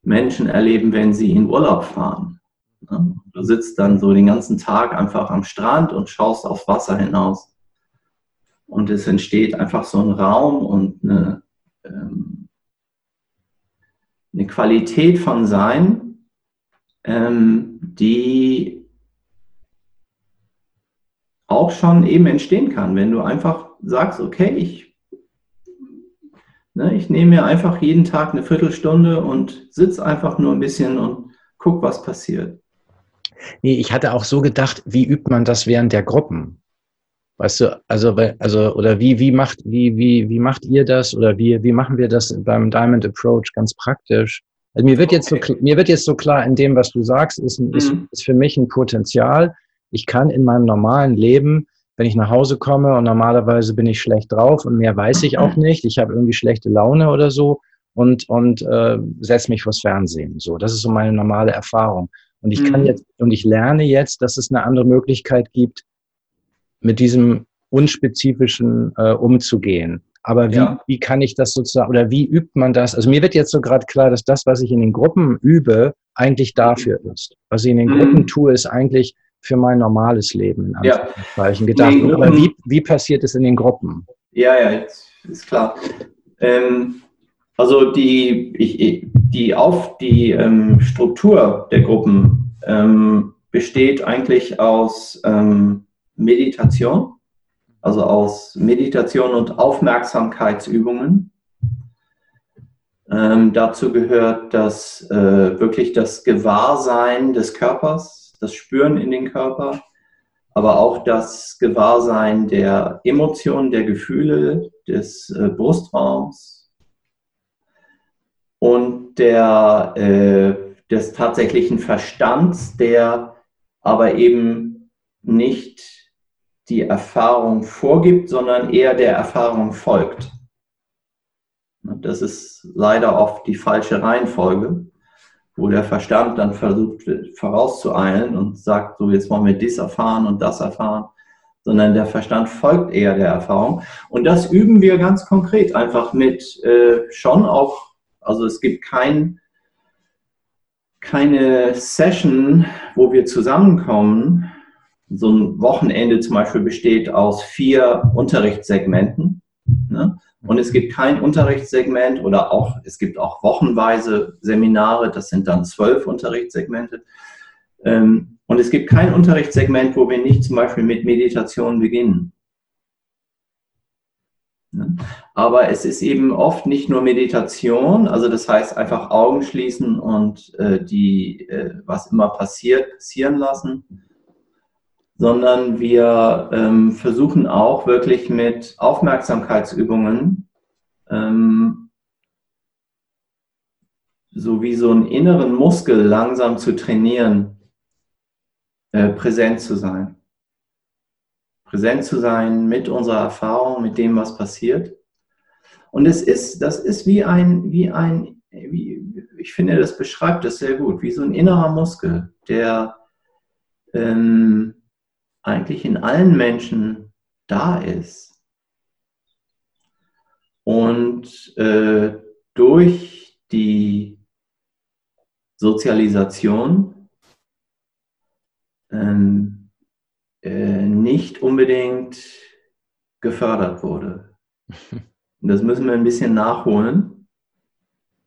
Menschen erleben, wenn sie in Urlaub fahren. Ja, du sitzt dann so den ganzen Tag einfach am Strand und schaust aufs Wasser hinaus. Und es entsteht einfach so ein Raum und eine, ähm, eine Qualität von Sein, ähm, die auch schon eben entstehen kann, wenn du einfach sagst, okay, ich, ne, ich nehme mir einfach jeden Tag eine Viertelstunde und sitze einfach nur ein bisschen und guck, was passiert. Nee, ich hatte auch so gedacht, wie übt man das während der Gruppen? Weißt du, also, also, oder wie, wie macht, wie, wie, wie macht ihr das oder wie, wie machen wir das beim Diamond Approach ganz praktisch? Also mir wird jetzt so, mir wird jetzt so klar in dem, was du sagst, ist, mhm. ist, ist für mich ein Potenzial. Ich kann in meinem normalen Leben, wenn ich nach Hause komme und normalerweise bin ich schlecht drauf und mehr weiß ich auch nicht, ich habe irgendwie schlechte Laune oder so und, und äh, setze mich vors Fernsehen. So, das ist so meine normale Erfahrung. Und ich kann mhm. jetzt, und ich lerne jetzt, dass es eine andere Möglichkeit gibt, mit diesem unspezifischen äh, umzugehen. Aber wie, ja. wie kann ich das sozusagen, oder wie übt man das? Also mir wird jetzt so gerade klar, dass das, was ich in den Gruppen übe, eigentlich dafür ist. Was ich in den mhm. Gruppen tue, ist eigentlich für mein normales Leben, in Anführungszeichen, ja. gedacht. Nee, Aber wie, wie passiert es in den Gruppen? Ja, ja, ist klar. Ähm, also die, ich, die, auf, die ähm, Struktur der Gruppen ähm, besteht eigentlich aus ähm, Meditation, also aus Meditation und Aufmerksamkeitsübungen. Ähm, dazu gehört das äh, wirklich das Gewahrsein des Körpers, das Spüren in den Körper, aber auch das Gewahrsein der Emotionen, der Gefühle, des äh, Brustraums und der, äh, des tatsächlichen Verstands, der aber eben nicht die Erfahrung vorgibt, sondern eher der Erfahrung folgt. Das ist leider oft die falsche Reihenfolge, wo der Verstand dann versucht, vorauszueilen und sagt, so jetzt wollen wir dies erfahren und das erfahren, sondern der Verstand folgt eher der Erfahrung. Und das üben wir ganz konkret, einfach mit äh, schon auch, also es gibt kein, keine Session, wo wir zusammenkommen, so ein Wochenende zum Beispiel besteht aus vier Unterrichtssegmenten. Ne? Und es gibt kein Unterrichtssegment oder auch, es gibt auch wochenweise Seminare, das sind dann zwölf Unterrichtssegmente. Ähm, und es gibt kein Unterrichtssegment, wo wir nicht zum Beispiel mit Meditation beginnen. Ne? Aber es ist eben oft nicht nur Meditation, also das heißt einfach Augen schließen und äh, die, äh, was immer passiert, passieren lassen sondern wir ähm, versuchen auch wirklich mit Aufmerksamkeitsübungen ähm, so wie so einen inneren Muskel langsam zu trainieren, äh, präsent zu sein. Präsent zu sein mit unserer Erfahrung, mit dem, was passiert. Und es ist, das ist wie ein, wie ein, wie, ich finde, das beschreibt das sehr gut, wie so ein innerer Muskel, der ähm, eigentlich in allen Menschen da ist. und äh, durch die Sozialisation ähm, äh, nicht unbedingt gefördert wurde. [laughs] Und das müssen wir ein bisschen nachholen.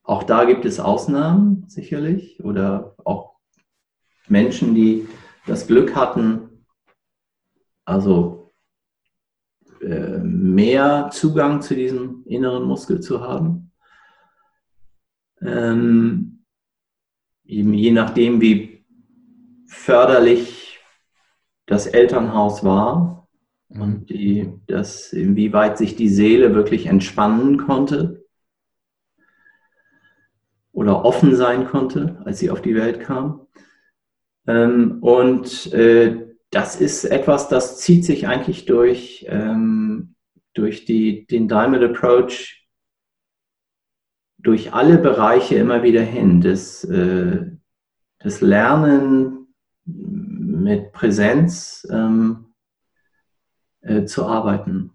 Auch da gibt es Ausnahmen sicherlich oder auch Menschen, die das Glück hatten, also äh, mehr Zugang zu diesem inneren Muskel zu haben. Ähm, je nachdem, wie förderlich das Elternhaus war mhm. und die, das, inwieweit sich die Seele wirklich entspannen konnte oder offen sein konnte, als sie auf die Welt kam. Ähm, und äh, das ist etwas, das zieht sich eigentlich durch, ähm, durch die, den Diamond Approach durch alle Bereiche immer wieder hin. Das, äh, das Lernen mit Präsenz ähm, äh, zu arbeiten.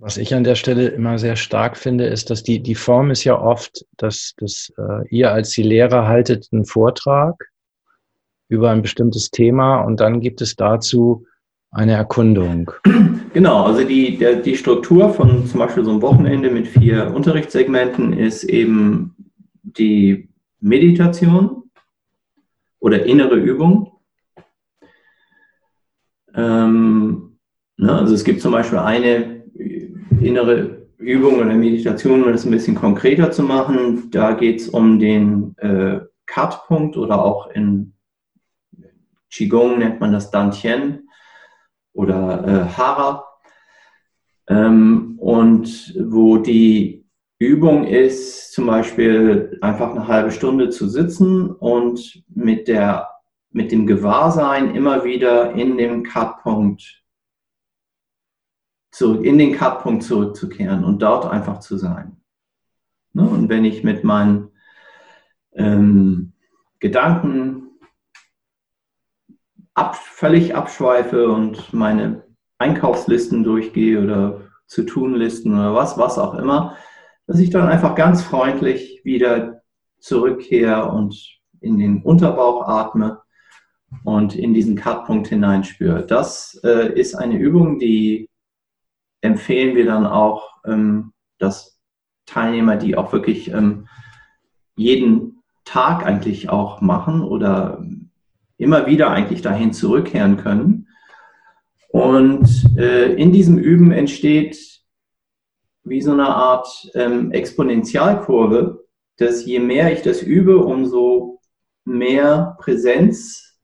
Was ich an der Stelle immer sehr stark finde, ist, dass die, die Form ist ja oft, dass, dass äh, ihr als die Lehrer haltet einen Vortrag über ein bestimmtes Thema und dann gibt es dazu eine Erkundung. [clears throat] Genau, also die, der, die Struktur von zum Beispiel so einem Wochenende mit vier Unterrichtssegmenten ist eben die Meditation oder innere Übung. Ähm, ne, also es gibt zum Beispiel eine innere Übung oder Meditation, um das ein bisschen konkreter zu machen. Da geht es um den äh, Cut-Punkt oder auch in Qigong nennt man das Dantien oder äh, Hara. Ähm, und wo die Übung ist, zum Beispiel einfach eine halbe Stunde zu sitzen und mit, der, mit dem Gewahrsein immer wieder in dem Cut-Punkt zurück, in den Cut-Punkt zurückzukehren und dort einfach zu sein. Ne? Und wenn ich mit meinen ähm, Gedanken ab, völlig abschweife und meine Einkaufslisten durchgehe oder zu-tun-Listen oder was, was auch immer, dass ich dann einfach ganz freundlich wieder zurückkehre und in den Unterbauch atme und in diesen Cut-Punkt hineinspüre. Das äh, ist eine Übung, die empfehlen wir dann auch, ähm, dass Teilnehmer, die auch wirklich ähm, jeden Tag eigentlich auch machen oder immer wieder eigentlich dahin zurückkehren können. Und äh, in diesem Üben entsteht wie so eine Art ähm, Exponentialkurve, dass je mehr ich das übe, umso mehr Präsenz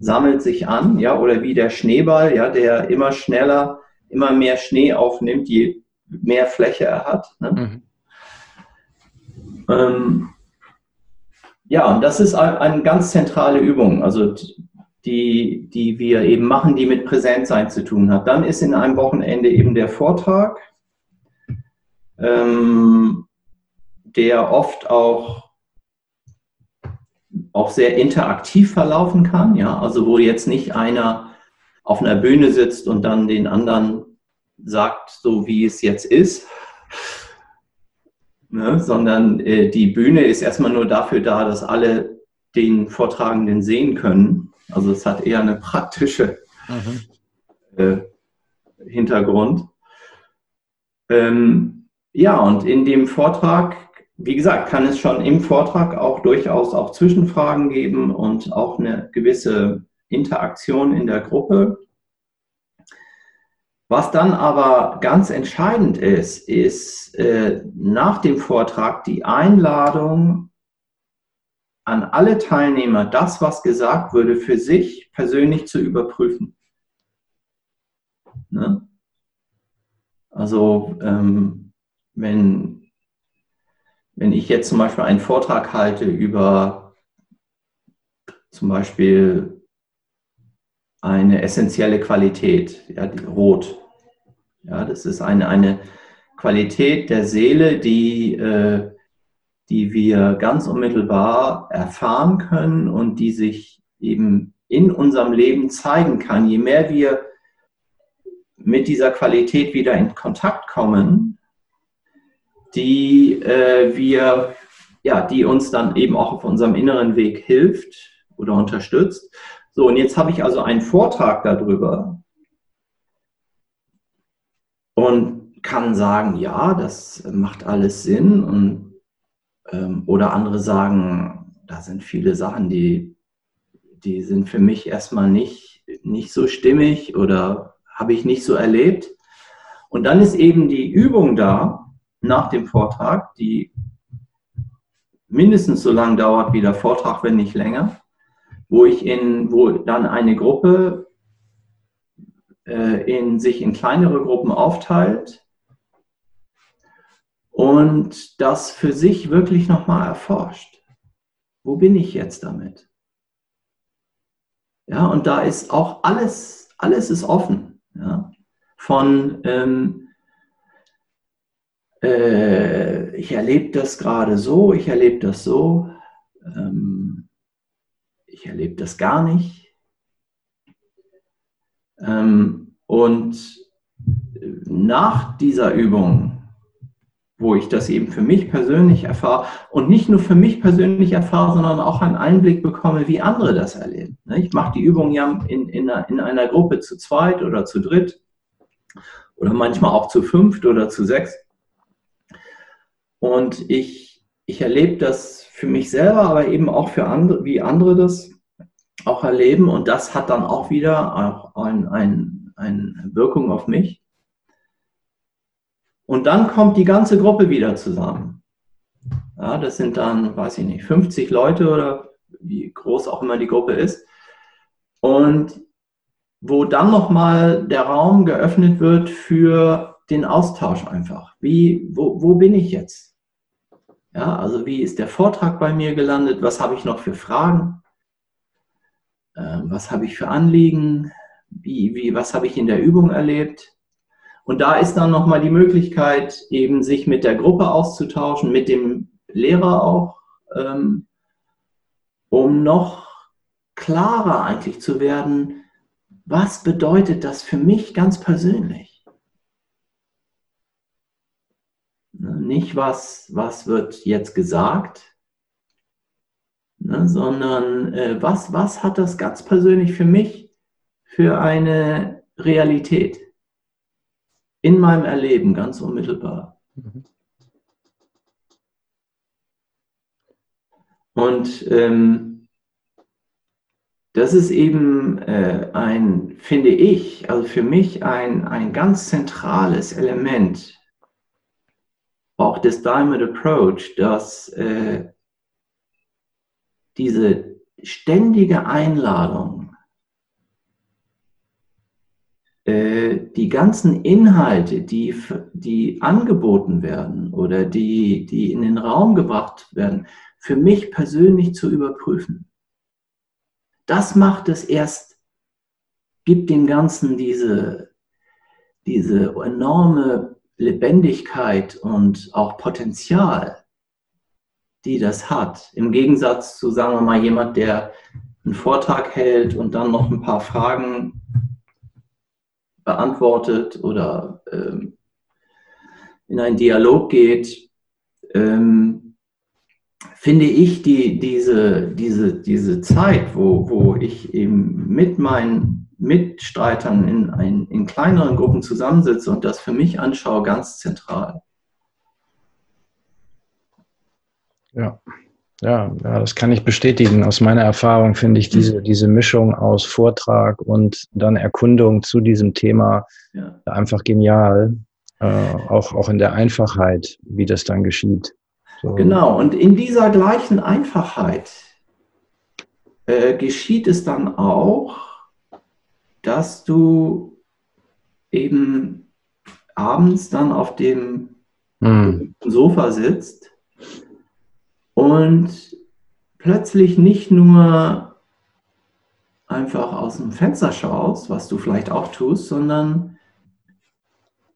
sammelt sich an, ja, oder wie der Schneeball, ja, der immer schneller, immer mehr Schnee aufnimmt, je mehr Fläche er hat. Ne? Mhm. Ähm, ja, und das ist eine ganz zentrale Übung, also die, die wir eben machen, die mit Präsentsein zu tun hat. Dann ist in einem Wochenende eben der Vortrag, ähm, der oft auch, auch sehr interaktiv verlaufen kann, ja, also wo jetzt nicht einer auf einer Bühne sitzt und dann den anderen sagt, so wie es jetzt ist, ne? sondern äh, die Bühne ist erstmal nur dafür da, dass alle den Vortragenden sehen können. Also es hat eher eine praktische mhm. äh, Hintergrund. Ähm, ja, und in dem Vortrag, wie gesagt, kann es schon im Vortrag auch durchaus auch Zwischenfragen geben und auch eine gewisse Interaktion in der Gruppe. Was dann aber ganz entscheidend ist, ist äh, nach dem Vortrag die Einladung an alle Teilnehmer, das, was gesagt wurde, für sich persönlich zu überprüfen. Ne? Also ähm, wenn, wenn ich jetzt zum Beispiel einen Vortrag halte über zum Beispiel eine essentielle Qualität, ja, Rot. Ja, das ist eine, eine Qualität der Seele, die, äh, die wir ganz unmittelbar erfahren können und die sich eben in unserem Leben zeigen kann. Je mehr wir mit dieser Qualität wieder in Kontakt kommen, die äh, wir, ja, die uns dann eben auch auf unserem inneren Weg hilft oder unterstützt. So, und jetzt habe ich also einen Vortrag darüber und kann sagen, ja, das macht alles Sinn und ähm, oder andere sagen, da sind viele Sachen, die, die sind für mich erstmal nicht, nicht so stimmig oder habe ich nicht so erlebt. Und dann ist eben die Übung da nach dem Vortrag, die mindestens so lang dauert wie der Vortrag, wenn nicht länger, wo ich in, wo dann eine Gruppe äh, in, sich in kleinere Gruppen aufteilt und das für sich wirklich nochmal erforscht. Wo bin ich jetzt damit? Ja, und da ist auch alles, alles ist offen. Ja, von ähm, äh, ich erlebe das gerade so, ich erlebe das so, ähm, ich erlebe das gar nicht. Ähm, und nach dieser Übung wo ich das eben für mich persönlich erfahre und nicht nur für mich persönlich erfahre, sondern auch einen Einblick bekomme, wie andere das erleben. Ne, ich mache die Übung ja in, in, einer, in einer Gruppe zu zweit oder zu dritt oder manchmal auch zu fünft oder zu sechs. Und ich, ich erlebe das für mich selber, aber eben auch für andere, wie andere das auch erleben. Und das hat dann auch wieder auch ein, ein, eine Wirkung auf mich. Und dann kommt die ganze Gruppe wieder zusammen. Ja, das sind dann, weiß ich nicht, 50 Leute oder wie groß auch immer die Gruppe ist. Und wo dann nochmal der Raum geöffnet wird für den Austausch einfach. Wie, wo, wo bin ich jetzt? Ja, also wie ist der Vortrag bei mir gelandet? Was habe ich noch für Fragen? Ähm, was habe ich für Anliegen? Wie, wie, was habe ich in der Übung erlebt? Und da ist dann nochmal die Möglichkeit, eben sich mit der Gruppe auszutauschen, mit dem Lehrer auch, ähm, um noch klarer eigentlich zu werden, was bedeutet das für mich ganz persönlich? Ne, nicht was, was wird jetzt gesagt, ne, sondern äh, was, was hat das ganz persönlich für mich für eine Realität? in meinem Erleben ganz unmittelbar. Mhm. Und ähm, das ist eben äh, ein, finde ich, also für mich ein, ein ganz zentrales Element auch des Diamond Approach, dass äh, diese ständige Einladung äh, die ganzen Inhalte, die, die angeboten werden oder die, die in den Raum gebracht werden, für mich persönlich zu überprüfen. Das macht es erst, gibt dem Ganzen diese, diese enorme Lebendigkeit und auch Potenzial, die das hat. Im Gegensatz zu, sagen wir mal, jemand, der einen Vortrag hält und dann noch ein paar Fragen beantwortet oder ähm, in einen Dialog geht, ähm, finde ich die, diese, diese, diese Zeit, wo, wo ich eben mit meinen Mitstreitern in, ein, in kleineren Gruppen zusammensitze und das für mich anschaue, ganz zentral. Ja. Ja, ja, das kann ich bestätigen. Aus meiner Erfahrung finde ich diese, diese Mischung aus Vortrag und dann Erkundung zu diesem Thema ja. einfach genial. Äh, auch, auch in der Einfachheit, wie das dann geschieht. So. Genau, und in dieser gleichen Einfachheit äh, geschieht es dann auch, dass du eben abends dann auf dem hm. Sofa sitzt und plötzlich nicht nur einfach aus dem Fenster schaust, was du vielleicht auch tust, sondern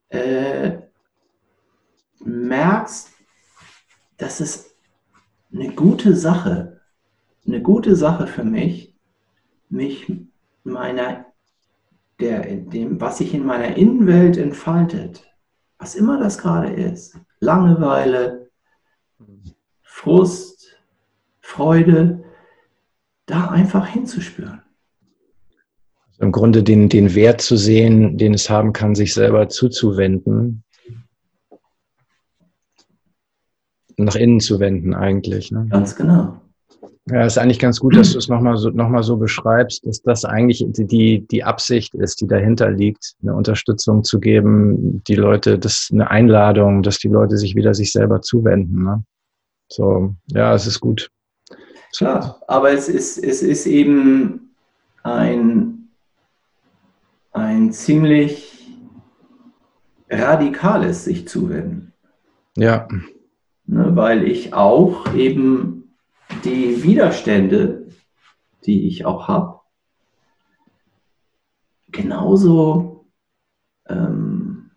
äh, merkst, dass es eine gute Sache, eine gute Sache für mich, mich meiner der, dem, was sich in meiner Innenwelt entfaltet, was immer das gerade ist, Langeweile, Frust, Freude, da einfach hinzuspüren. Im Grunde den, den Wert zu sehen, den es haben kann, sich selber zuzuwenden. Nach innen zu wenden eigentlich. Ne? Ganz genau. Ja, ist eigentlich ganz gut, dass du es nochmal so, noch so beschreibst, dass das eigentlich die, die Absicht ist, die dahinter liegt, eine Unterstützung zu geben, die Leute, das eine Einladung, dass die Leute sich wieder sich selber zuwenden. Ne? So, ja, es ist gut. Klar, aber es ist, es ist eben ein, ein ziemlich radikales sich zuwenden. Ja. Ne, weil ich auch eben die Widerstände, die ich auch habe, genauso ähm,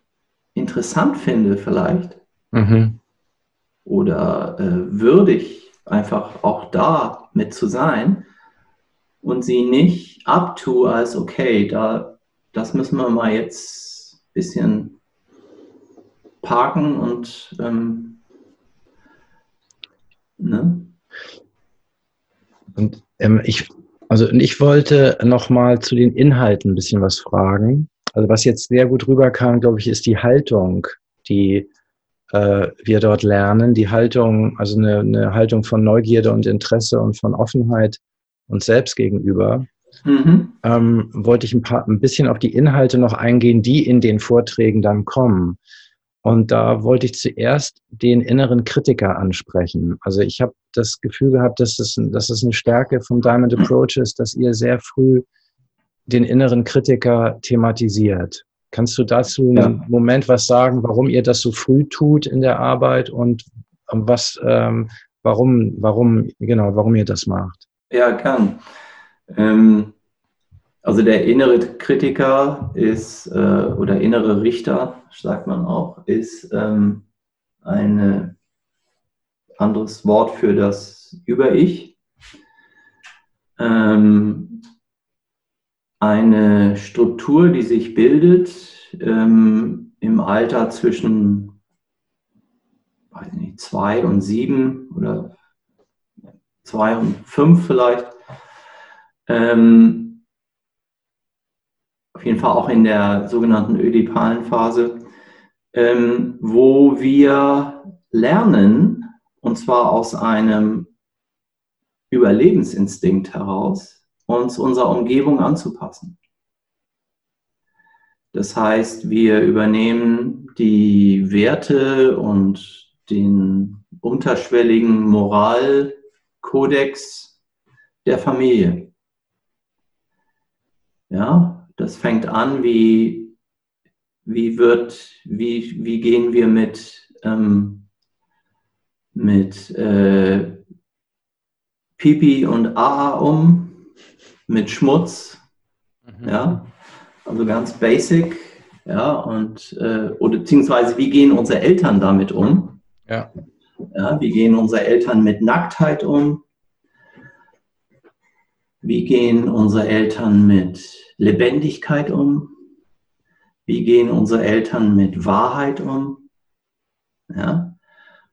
interessant finde vielleicht mhm. oder äh, würdig, einfach auch da mit zu sein und sie nicht abtue als, okay, da, das müssen wir mal jetzt ein bisschen parken und ähm, ne? Und ähm, ich, also ich wollte noch mal zu den Inhalten ein bisschen was fragen. Also was jetzt sehr gut rüberkam, glaube ich, ist die Haltung, die äh, wir dort lernen. Die Haltung, also eine, eine Haltung von Neugierde und Interesse und von Offenheit uns selbst gegenüber. Mhm. Ähm, wollte ich ein, paar, ein bisschen auf die Inhalte noch eingehen, die in den Vorträgen dann kommen. Und da wollte ich zuerst den inneren Kritiker ansprechen. Also ich habe das Gefühl gehabt, dass es, dass es eine Stärke vom Diamond Approach ist, dass ihr sehr früh den inneren Kritiker thematisiert. Kannst du dazu ja. einen Moment was sagen, warum ihr das so früh tut in der Arbeit und was, ähm, warum, warum, genau, warum ihr das macht? Ja, kann. Ähm, also der innere Kritiker ist, äh, oder innere Richter, sagt man auch, ist ähm, ein anderes Wort für das Über-Ich. Ähm, eine Struktur, die sich bildet ähm, im Alter zwischen weiß nicht, zwei und sieben oder zwei und fünf vielleicht. Ähm, auf jeden Fall auch in der sogenannten ödipalen Phase, ähm, wo wir lernen, und zwar aus einem Überlebensinstinkt heraus, uns unserer Umgebung anzupassen. Das heißt, wir übernehmen die Werte und den unterschwelligen Moralkodex der Familie. Ja, das fängt an, wie, wie wird, wie, wie gehen wir mit, ähm, mit äh, Pipi und AA um, mit Schmutz, mhm. ja, also ganz basic, ja, und, äh, oder beziehungsweise wie gehen unsere Eltern damit um? Ja. Ja, wie gehen unsere Eltern mit Nacktheit um? Wie gehen unsere Eltern mit Lebendigkeit um? Wie gehen unsere Eltern mit Wahrheit um? Ja?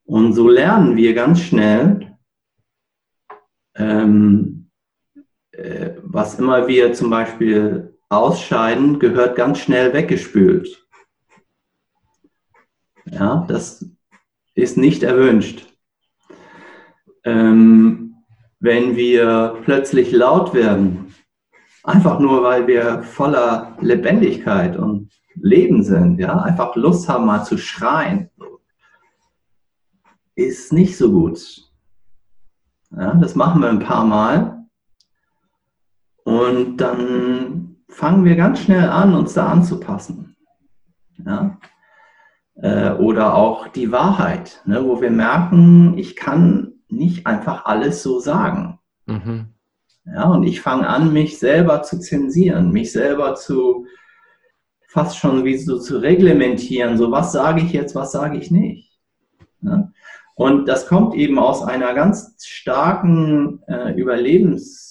Und so lernen wir ganz schnell, ähm, äh, was immer wir zum Beispiel ausscheiden, gehört ganz schnell weggespült. Ja, das ist nicht erwünscht. Ähm, wenn wir plötzlich laut werden, Einfach nur, weil wir voller Lebendigkeit und Leben sind, ja, einfach Lust haben, mal zu schreien, ist nicht so gut. Ja, das machen wir ein paar Mal und dann fangen wir ganz schnell an, uns da anzupassen. Ja? Äh, oder auch die Wahrheit, ne, wo wir merken, ich kann nicht einfach alles so sagen. Mhm. Ja, und ich fange an, mich selber zu zensieren, mich selber zu fast schon wie so zu reglementieren. So, was sage ich jetzt, was sage ich nicht? Ja? Und das kommt eben aus einer ganz starken äh, Überlebensinstinktheraus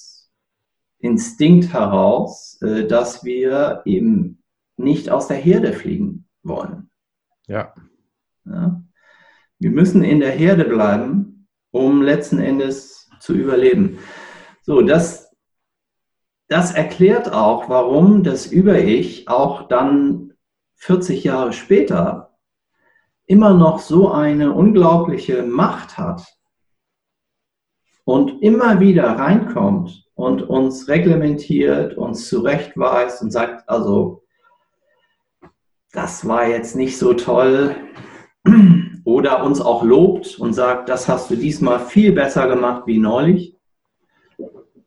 Instinkt heraus, äh, dass wir eben nicht aus der Herde fliegen wollen. Ja. ja. Wir müssen in der Herde bleiben, um letzten Endes zu überleben. So, das, das erklärt auch, warum das Über-Ich auch dann 40 Jahre später immer noch so eine unglaubliche Macht hat und immer wieder reinkommt und uns reglementiert, uns zurechtweist und sagt, also, das war jetzt nicht so toll. Oder uns auch lobt und sagt, das hast du diesmal viel besser gemacht wie neulich.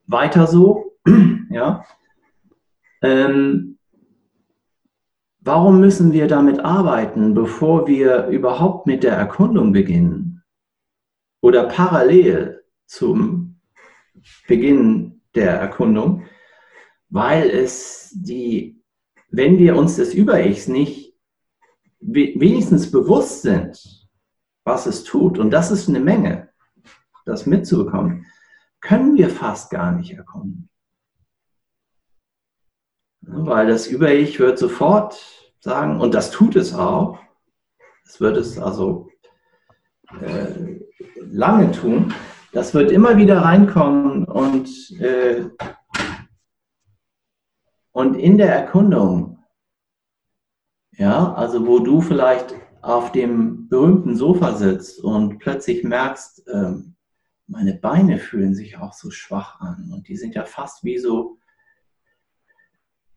Weiter so. [clears throat] ja. Ähm, warum müssen wir damit arbeiten, bevor wir überhaupt mit der Erkundung beginnen? Oder parallel zum Beginn der Erkundung, weil es die, wenn wir uns des Über-Ichs nicht wenigstens bewusst sind, was es tut, und das ist eine Menge, das mitzubekommen, können wir fast gar nicht erkunden. Weil das Über-Ich wird sofort sagen, und das tut es auch, es wird es also äh, lange tun, das wird immer wieder reinkommen und, äh, und in der Erkundung, ja, also wo du vielleicht auf dem berühmten Sofa sitzt und plötzlich merkst, äh, meine Beine fühlen sich auch so schwach an und die sind ja fast wie so,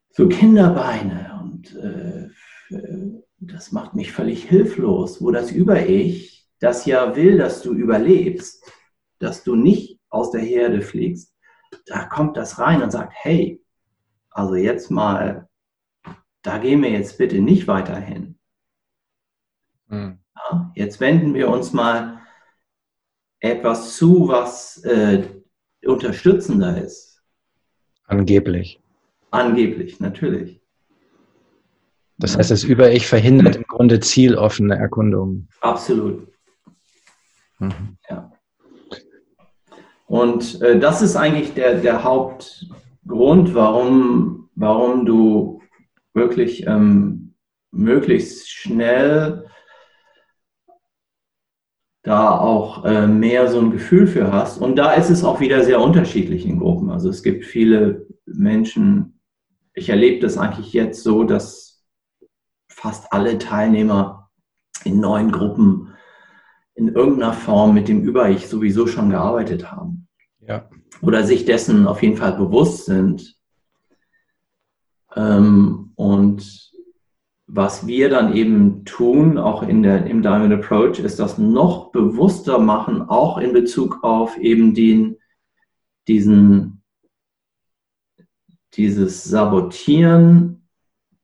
so Kinderbeine und äh, das macht mich völlig hilflos, wo das Über-Ich, das ja will, dass du überlebst, dass du nicht aus der Herde fliegst, da kommt das rein und sagt, hey, also jetzt mal, da gehen wir jetzt bitte nicht weiter hin. Mhm. Ja, jetzt wenden wir uns mal etwas zu, was äh, unterstützender ist. Angeblich. Angeblich, natürlich. Das heißt, das Über-Ich verhindert im Grunde zieloffene Erkundungen. Absolut. Mhm. Ja. Und äh, das ist eigentlich der, der Hauptgrund, warum, warum du wirklich ähm, möglichst schnell da auch äh, mehr so ein Gefühl für hast. Und da ist es auch wieder sehr unterschiedlich in Gruppen. Also es gibt viele Menschen, ich erlebe das eigentlich jetzt so, dass fast alle Teilnehmer in neuen Gruppen in irgendeiner Form mit dem Über-Ich sowieso schon gearbeitet haben. Ja. Oder sich dessen auf jeden Fall bewusst sind. Ähm, und was wir dann eben tun, auch in der, im Diamond Approach, ist das noch bewusster machen, auch in Bezug auf eben den, diesen, dieses Sabotieren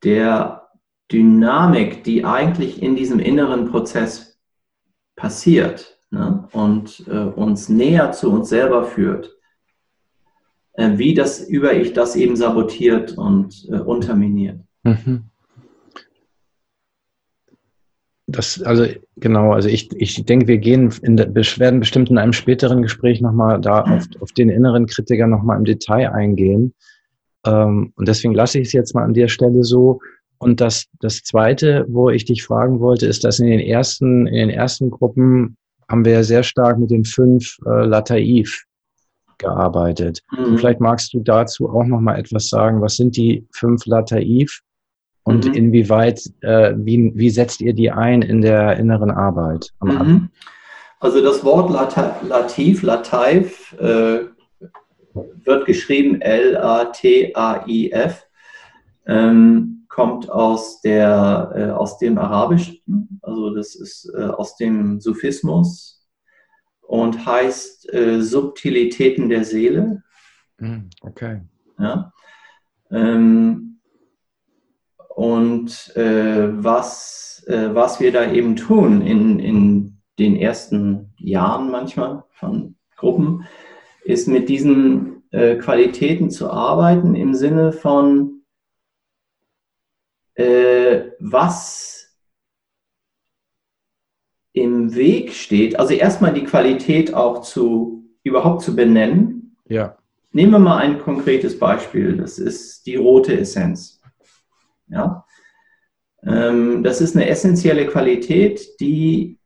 der Dynamik, die eigentlich in diesem inneren Prozess passiert ne? und äh, uns näher zu uns selber führt, äh, wie das Über-Ich das eben sabotiert und äh, unterminiert. Mhm. Das, also genau, also ich, ich denke, wir gehen in der, werden bestimmt in einem späteren Gespräch nochmal da auf, auf den inneren Kritiker nochmal im Detail eingehen. Ähm, und deswegen lasse ich es jetzt mal an der Stelle so. Und das, das Zweite, wo ich dich fragen wollte, ist, dass in den ersten, in den ersten Gruppen haben wir ja sehr stark mit den fünf äh, Lataif gearbeitet. Mhm. Vielleicht magst du dazu auch noch mal etwas sagen. Was sind die fünf Lataif und mhm. inwieweit, äh, wie, wie setzt ihr die ein in der inneren Arbeit? Mhm. Also das Wort Latif, Lataif, äh, wird geschrieben L-A-T-A-I-F. Ähm, kommt aus, der, äh, aus dem Arabischen, also das ist äh, aus dem Sufismus und heißt äh, Subtilitäten der Seele. Hm, okay. Ja. Ähm, und äh, was, äh, was wir da eben tun in, in den ersten Jahren manchmal von Gruppen, ist mit diesen äh, Qualitäten zu arbeiten im Sinne von, äh, was im Weg steht. Also erstmal die Qualität auch zu überhaupt zu benennen. Ja. nehmen wir mal ein konkretes Beispiel. Das ist die rote Essenz. Ja? Ähm, das ist eine essentielle Qualität, die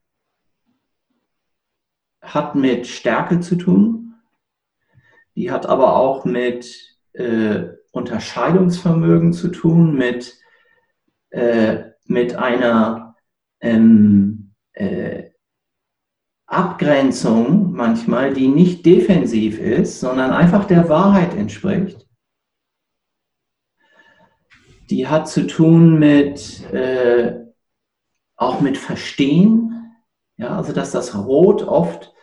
hat mit Stärke zu tun. Die hat aber auch mit äh, Unterscheidungsvermögen zu tun, mit, äh, mit einer ähm, äh, Abgrenzung manchmal, die nicht defensiv ist, sondern einfach der Wahrheit entspricht. Die hat zu tun mit äh, auch mit Verstehen, ja, also dass das Rot oft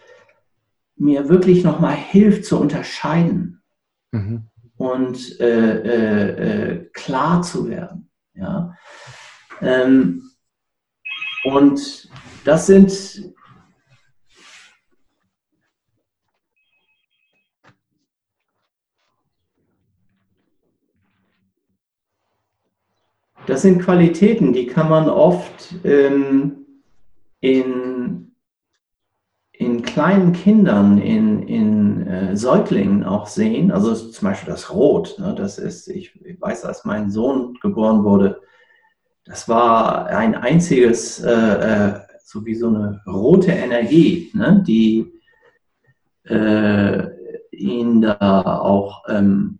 mir wirklich nochmal hilft zu unterscheiden mhm. und äh, äh, äh, klar zu werden. Ja. Ähm, und das sind Das sind Qualitäten, die kann man oft ähm, in, in kleinen Kindern, in, in äh, Säuglingen auch sehen. Also zum Beispiel das Rot. Ne, das ist, ich, ich, weiß, als mein Sohn geboren wurde, das war ein einziges, äh, äh, so wie so eine rote Energie, ne, die äh, ihn da auch ähm,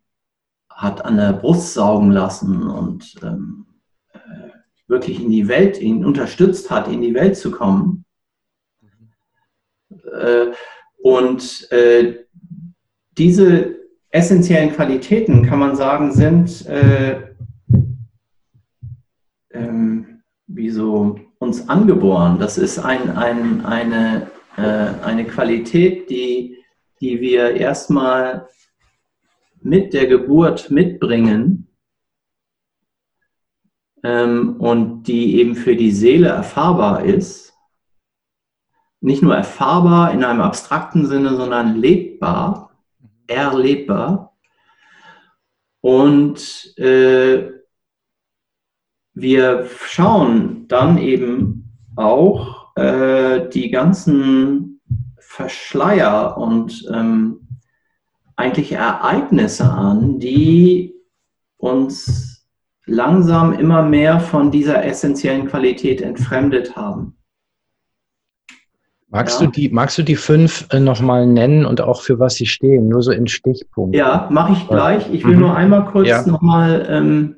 hat an der Brust saugen lassen und ähm, wirklich in die Welt, ihn unterstützt hat, in die Welt zu kommen. Äh, und äh, diese essentiellen Qualitäten, kann man sagen, sind äh, ähm, wie so uns angeboren. Das ist ein, ein, eine, eine Qualität, die, die wir erstmal mit der Geburt mitbringen ähm, und die eben für die Seele erfahrbar ist. Nicht nur erfahrbar in einem abstrakten Sinne, sondern lebbar, erlebbar. Und äh, wir schauen dann eben auch äh, die ganzen Verschleier und ähm, eigentlich Ereignisse an, die uns langsam immer mehr von dieser essentiellen Qualität entfremdet haben. Magst, ja. du, die, magst du die fünf äh, nochmal nennen und auch für was sie stehen? Nur so in Stichpunkten. Ja, mache ich gleich. Ich will mhm. nur einmal kurz ja. nochmal ähm,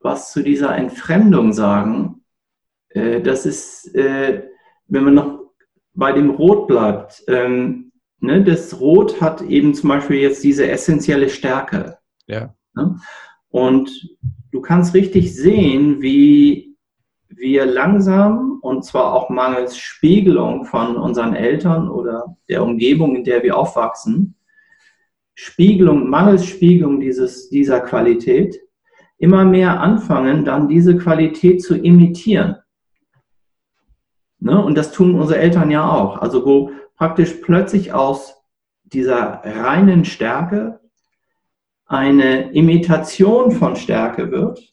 was zu dieser Entfremdung sagen. Äh, das ist, äh, wenn man noch bei dem Rot bleibt, ähm, ne, das Rot hat eben zum Beispiel jetzt diese essentielle Stärke. Ja. Ne? Und du kannst richtig sehen, wie wir langsam, und zwar auch mangels Spiegelung von unseren Eltern oder der Umgebung, in der wir aufwachsen, Spiegelung, mangels Spiegelung dieses, dieser Qualität, immer mehr anfangen, dann diese Qualität zu imitieren. Ne? Und das tun unsere Eltern ja auch. Also wo praktisch plötzlich aus dieser reinen Stärke eine Imitation von Stärke wird.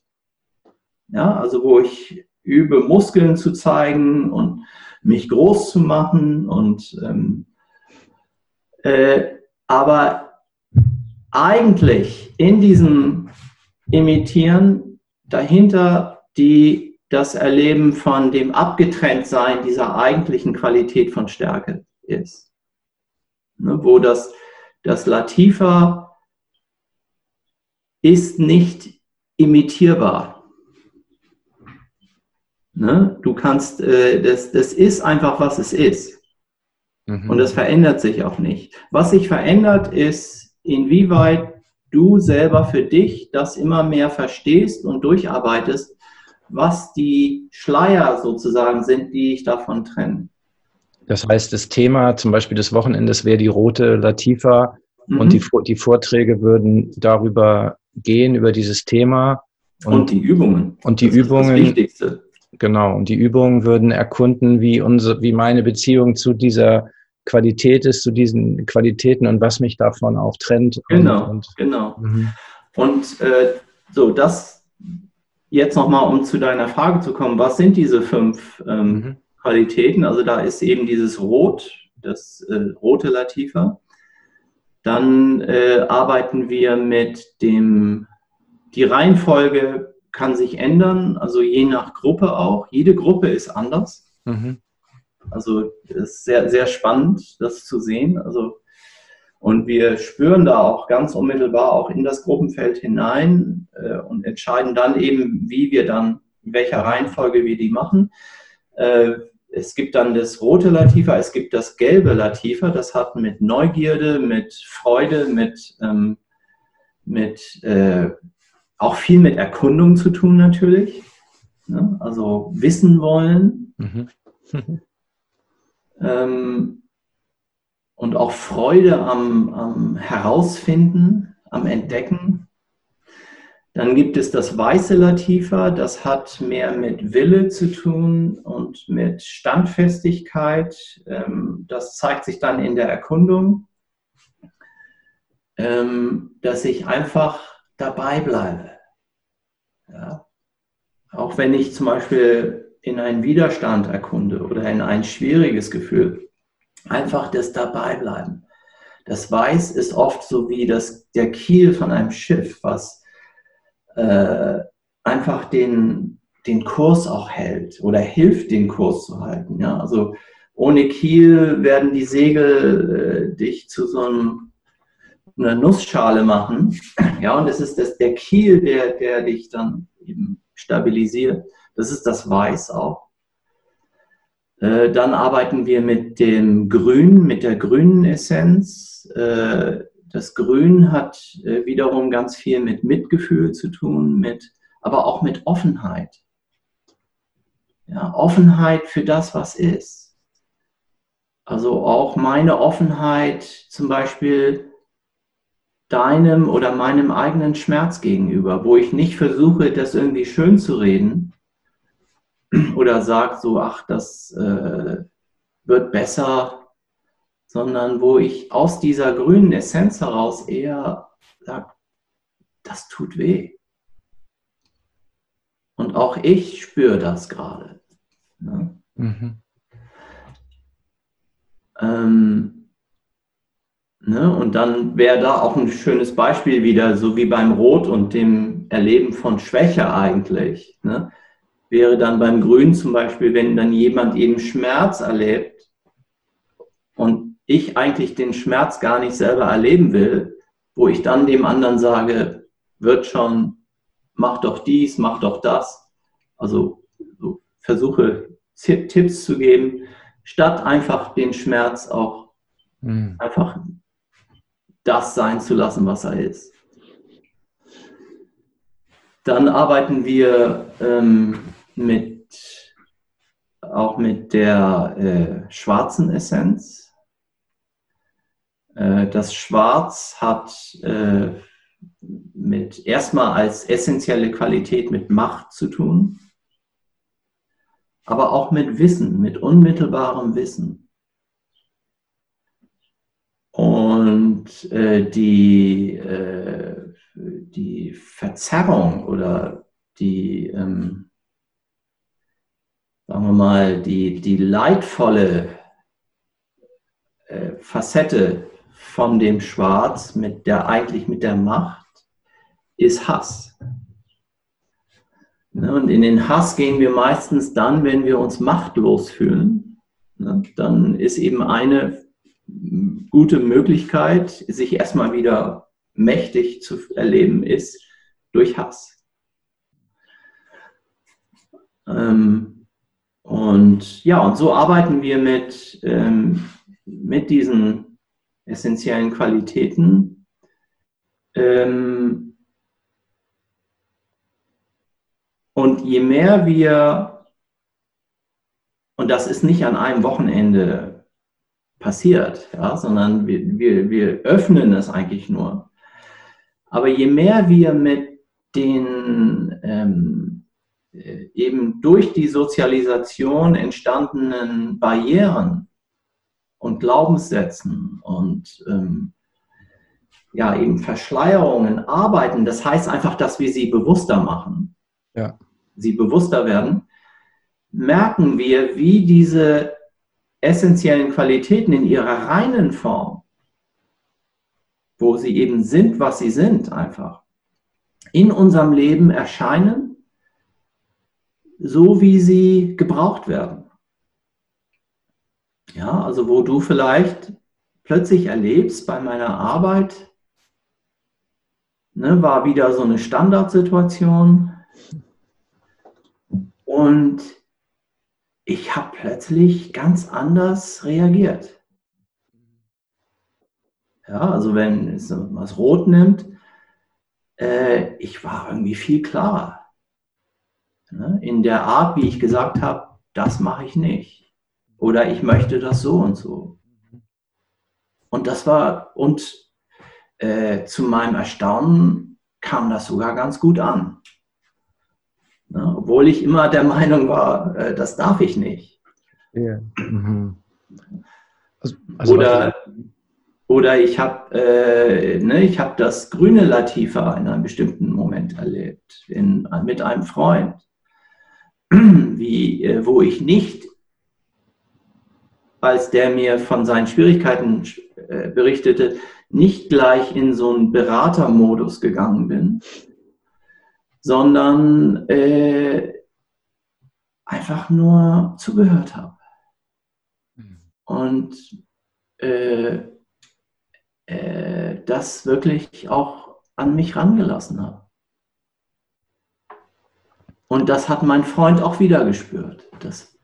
Ja, also wo ich übe, Muskeln zu zeigen und mich groß zu machen und ähm, äh, aber eigentlich in diesem Imitieren dahinter die das Erleben von dem Abgetrenntsein dieser eigentlichen Qualität von Stärke ist. Ne, wo das, das Latifa ist nicht imitierbar. Ne? Du kannst, äh, das, das ist einfach, was es ist. Mhm. Und das verändert sich auch nicht. Was sich verändert, ist, inwieweit du selber für dich das immer mehr verstehst und durcharbeitest, was die Schleier sozusagen sind, die dich davon trennen. Das heißt, das Thema zum Beispiel des Wochenendes wäre die rote Latifa mhm. und die, die Vorträge würden darüber gehen über dieses Thema. Und, und die Übungen. Und die das Übungen. das Wichtigste. Genau. Und die Übungen würden erkunden, wie unsere, wie meine Beziehung zu dieser Qualität ist, zu diesen Qualitäten und was mich davon auch trennt. Genau. Und, und genau. Mhm. Und äh, so, das jetzt nochmal, um zu deiner Frage zu kommen, was sind diese fünf ähm, mhm. Qualitäten? Also da ist eben dieses Rot, das äh, rote Latifa. Dann äh, arbeiten wir mit dem, die Reihenfolge kann sich ändern, also je nach Gruppe auch. Jede Gruppe ist anders. Mhm. Also es ist sehr, sehr spannend, das zu sehen. Also, und wir spüren da auch ganz unmittelbar auch in das Gruppenfeld hinein äh, und entscheiden dann eben, wie wir dann, in welcher Reihenfolge wir die machen. Äh, es gibt dann das rote Latifa, es gibt das gelbe Latifa, das hat mit Neugierde, mit Freude, mit, ähm, mit äh, auch viel mit Erkundung zu tun natürlich. Ne? Also wissen wollen. Mhm. [laughs] ähm, und auch Freude am, am Herausfinden, am Entdecken. Dann gibt es das weiße Latifa, das hat mehr mit Wille zu tun und mit Standfestigkeit. Ähm, das zeigt sich dann in der Erkundung, ähm, dass ich einfach dabei bleibe. Ja. Auch wenn ich zum Beispiel in einen Widerstand erkunde oder in ein schwieriges Gefühl, einfach das Dabeibleiben. Das Weiß ist oft so wie das, der Kiel von einem Schiff, was äh, einfach den, den Kurs auch hält oder hilft, den Kurs zu halten. Ja? Also ohne Kiel werden die Segel äh, dich zu so einem, einer Nussschale machen. [clears throat] Ja, und es ist das, der Kiel, der, der dich dann eben stabilisiert. Das ist das Weiß auch. Äh, dann arbeiten wir mit dem Grün, mit der grünen Essenz. Äh, das Grün hat äh, wiederum ganz viel mit Mitgefühl zu tun, mit, aber auch mit Offenheit. Ja, Offenheit für das, was ist. Also auch meine Offenheit zum Beispiel deinem oder meinem eigenen Schmerz gegenüber, wo ich nicht versuche, das irgendwie schön zu reden oder sage so, ach, das äh, wird besser, sondern wo ich aus dieser grünen Essenz heraus eher sage, das tut weh. Und auch ich spüre das gerade. Ne? Mhm. Ähm, ne? Und dann wäre da auch ein schönes Beispiel wieder, so wie beim Rot und dem Erleben von Schwäche eigentlich. Ne? Wäre dann beim Grün zum Beispiel, wenn dann jemand eben Schmerz erlebt ich eigentlich den Schmerz gar nicht selber erleben will, wo ich dann dem anderen sage, wird schon, mach doch dies, mach doch das. Also so versuche Tipps zu geben, statt einfach den Schmerz auch mhm. einfach das sein zu lassen, was er ist. Dann arbeiten wir ähm, mit, auch mit der äh, schwarzen Essenz. Äh, das Schwarz hat äh, mit erstmal als essentielle Qualität mit Macht zu tun, aber auch mit Wissen, mit unmittelbarem Wissen. Und äh, die, die Verzerrung oder die, ähm, sagen wir mal, die, die leidvolle Facette von dem Schwarz mit der eigentlich mit der Macht ist Hass. Ne, und in den Hass gehen wir meistens dann, wenn wir uns machtlos fühlen. Ne, dann ist eben eine gute Möglichkeit, sich erstmal wieder mächtig zu erleben, ist durch Hass. Ähm, und ja, und so arbeiten wir mit, ähm, mit diesen essentiellen Qualitäten. Ähm und je mehr wir, und das ist nicht an einem Wochenende passiert, ja, sondern wir, wir, wir öffnen es eigentlich nur. Aber je mehr wir mit den ähm, äh, eben durch die Sozialisation entstandenen Barrieren und Glaubenssätzen und ähm, ja, eben Verschleierungen arbeiten. Das heißt einfach, dass wir sie bewusster machen. Ja. Sie bewusster werden, merken wir, wie diese essentiellen Qualitäten in ihrer reinen Form wo sie eben sind, was sie sind, einfach, in unserem Leben erscheinen, so wie sie gebraucht werden. Ja, also wo du vielleicht plötzlich erlebst bei meiner Arbeit, ne, war wieder so eine Standardsituation und ich habe plötzlich ganz anders reagiert. Ja, also wenn es was rot nimmt, äh, ich war irgendwie viel klarer. Ne? In der Art, wie ich gesagt habe, das mache ich nicht. Oder ich möchte das so und so. Und das war, und äh, zu meinem Erstaunen kam das sogar ganz gut an. Ne? Obwohl ich immer der [laughs] Meinung war, äh, das darf ich nicht. Yeah. Mhm. Also, also Oder oder ich habe äh, ne, hab das grüne Latifa in einem bestimmten Moment erlebt, in, mit einem Freund, [clears throat] wie, äh, wo ich nicht, als der mir von seinen Schwierigkeiten äh, berichtete, nicht gleich in so einen Beratermodus gegangen bin, sondern äh, einfach nur zugehört habe. Mhm. Und äh, äh, das wirklich auch an mich rangelassen habe. Und das hat mein Freund auch wieder gespürt. Das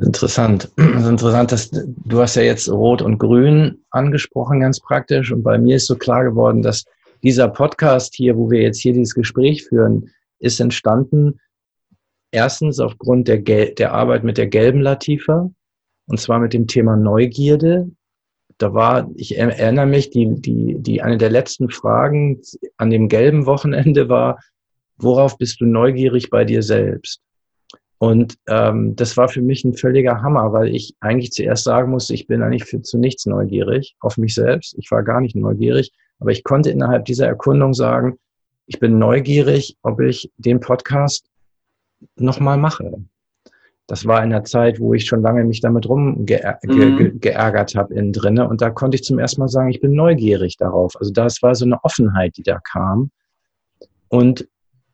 Interessant. [clears throat] Das ist interessant, dass du hast ja jetzt Rot und Grün angesprochen, ganz praktisch. Und bei mir ist so klar geworden, dass dieser Podcast hier, wo wir jetzt hier dieses Gespräch führen, ist entstanden erstens aufgrund der, Gel der Arbeit mit der gelben Latifa und zwar mit dem Thema Neugierde da war, ich erinnere mich, die, die, die, eine der letzten Fragen an dem gelben Wochenende war, worauf bist du neugierig bei dir selbst? Und ähm, das war für mich ein völliger Hammer, weil ich eigentlich zuerst sagen musste, ich bin eigentlich für, zu nichts neugierig, auf mich selbst. Ich war gar nicht neugierig, aber ich konnte innerhalb dieser Erkundung sagen, ich bin neugierig, ob ich den Podcast nochmal mache. Das war in der Zeit, wo ich schon lange mich damit rumgeärgert mhm. ge habe innen drinne. Und da konnte ich zum ersten Mal sagen, ich bin neugierig darauf. Also das war so eine Offenheit, die da kam. Und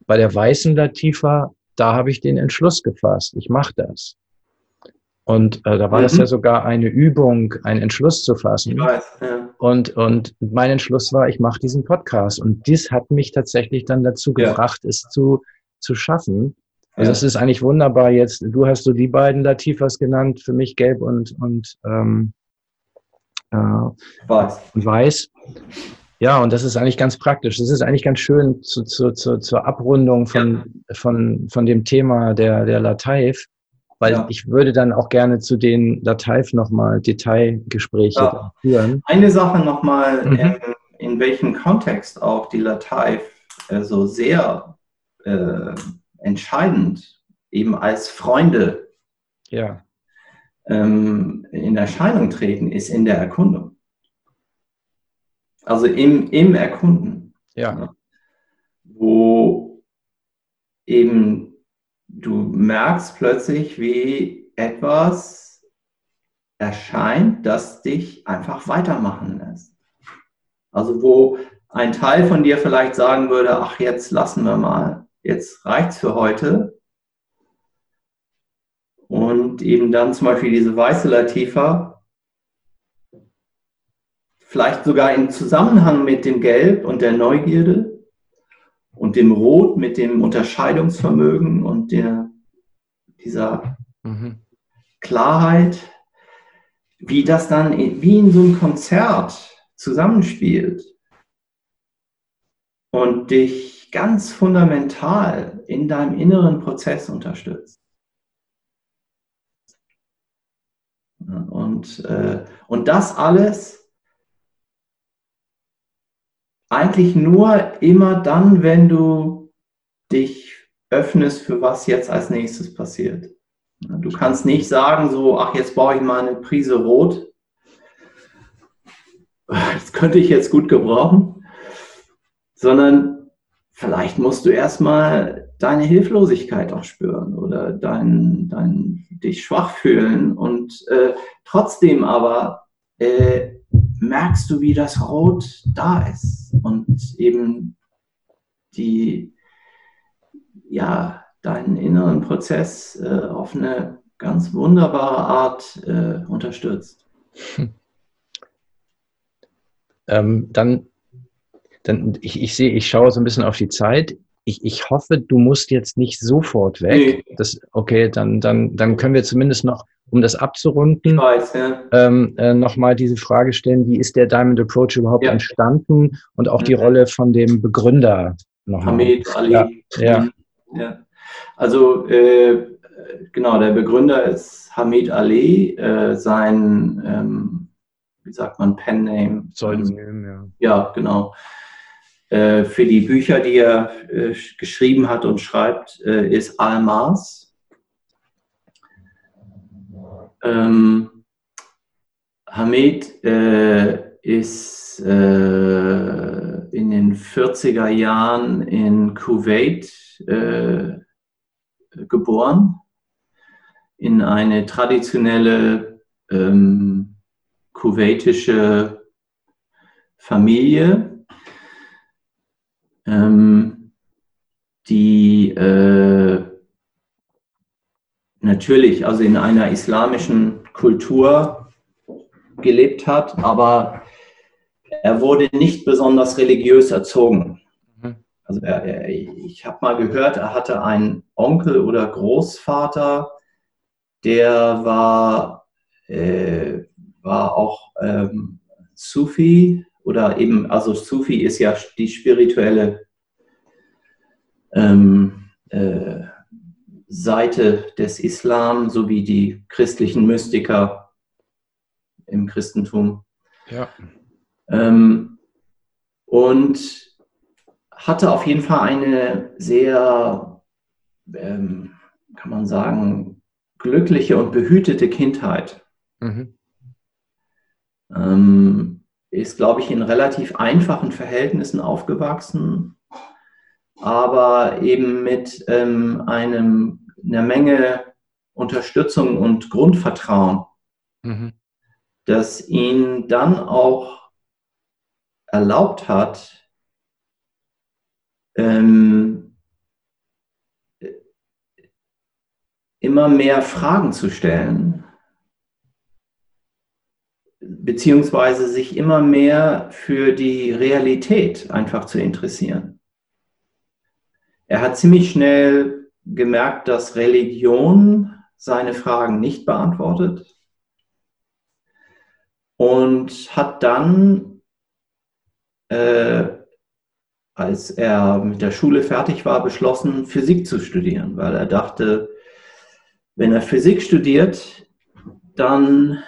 bei der weißen Latifa, da habe ich den Entschluss gefasst. Ich mache das. Und äh, da war mhm. das ja sogar eine Übung, einen Entschluss zu fassen. Ich weiß, ja. und, und mein Entschluss war, ich mache diesen Podcast. Und dies hat mich tatsächlich dann dazu ja. gebracht, es zu, zu schaffen. Also es ist eigentlich wunderbar jetzt. Du hast so die beiden Latifas genannt, für mich gelb und, und ähm, äh, weiß. weiß. Ja, und das ist eigentlich ganz praktisch. Das ist eigentlich ganz schön zu, zu, zu, zur Abrundung von, ja. von, von dem Thema der, der Lateif, weil ja. ich würde dann auch gerne zu den Lateif nochmal Detailgespräche ja. führen. Eine Sache nochmal, mhm. in, in welchem Kontext auch die Lateif äh, so sehr äh, entscheidend, eben als Freunde ja. ähm, in Erscheinung treten, ist in der Erkundung. Also im, im Erkunden. Ja. Wo eben du merkst plötzlich, wie etwas erscheint, das dich einfach weitermachen lässt. Also wo ein Teil von dir vielleicht sagen würde, ach, jetzt lassen wir mal jetzt reicht's für heute. Und eben dann zum Beispiel diese weiße Latifa, vielleicht sogar im Zusammenhang mit dem Gelb und der Neugierde und dem Rot mit dem Unterscheidungsvermögen und der, dieser mhm. Klarheit, wie das dann wie in so einem Konzert zusammenspielt und dich ganz fundamental in deinem inneren Prozess unterstützt. Und, äh, und das alles eigentlich nur immer dann, wenn du dich öffnest für was jetzt als nächstes passiert. Du kannst nicht sagen, so, ach, jetzt brauche ich mal eine Prise Rot. Das könnte ich jetzt gut gebrauchen. Sondern vielleicht musst du erstmal deine Hilflosigkeit auch spüren oder dein, dein, dich schwach fühlen und äh, trotzdem aber äh, merkst du, wie das Rot da ist und eben die, ja, deinen inneren Prozess äh, auf eine ganz wunderbare Art äh, unterstützt. Hm. Ähm, dann, dann ich, ich sehe, ich schaue so ein bisschen auf die Zeit. Ich, ich hoffe, du musst jetzt nicht sofort weg. Nee. Das, okay, dann, dann, dann können wir zumindest noch, um das abzurunden, weiß, ja. ähm, äh, nochmal diese Frage stellen, wie ist der Diamond Approach überhaupt ja. entstanden und auch die Rolle von dem Begründer noch. Hamid Ali. Ja. ja. ja. Also äh, genau, der Begründer ist Hamid Ali, äh, sein ähm, wie sagt man, Pen-Name. Pseudonym, ja. Ja, genau. Äh, für die Bücher, die er äh, geschrieben hat und schreibt, äh, ist Almas. Ähm, Hamid äh, ist äh, in den 40er Jahren in Kuwait äh, geboren, in eine traditionelle ähm, kuwaitische Familie, ähm, die äh, natürlich also in einer islamischen Kultur gelebt hat, aber er wurde nicht besonders religiös erzogen. Mhm. Also er, er, ich habe mal gehört, er hatte einen Onkel oder Großvater, der war äh, war auch ähm, Sufi oder eben, also Sufi ist ja die spirituelle ähm, äh, Seite des Islam, sowie die christlichen Mystiker im Christentum. Ja. Ähm, und hatte auf jeden Fall eine sehr, ähm, kann man sagen, glückliche und behütete Kindheit. Mhm ähm, ist, glaube ich, in relativ einfachen Verhältnissen aufgewachsen, aber eben mit ähm, einem, einer Menge Unterstützung und Grundvertrauen, mhm. das ihn dann auch erlaubt hat, ähm, immer mehr Fragen zu stellen beziehungsweise sich immer mehr für die Realität einfach zu interessieren. Er hat ziemlich schnell gemerkt, dass Religion seine Fragen nicht beantwortet und hat dann, äh, als er mit der Schule fertig war, beschlossen, Physik zu studieren, weil er dachte, wenn er Physik studiert, dann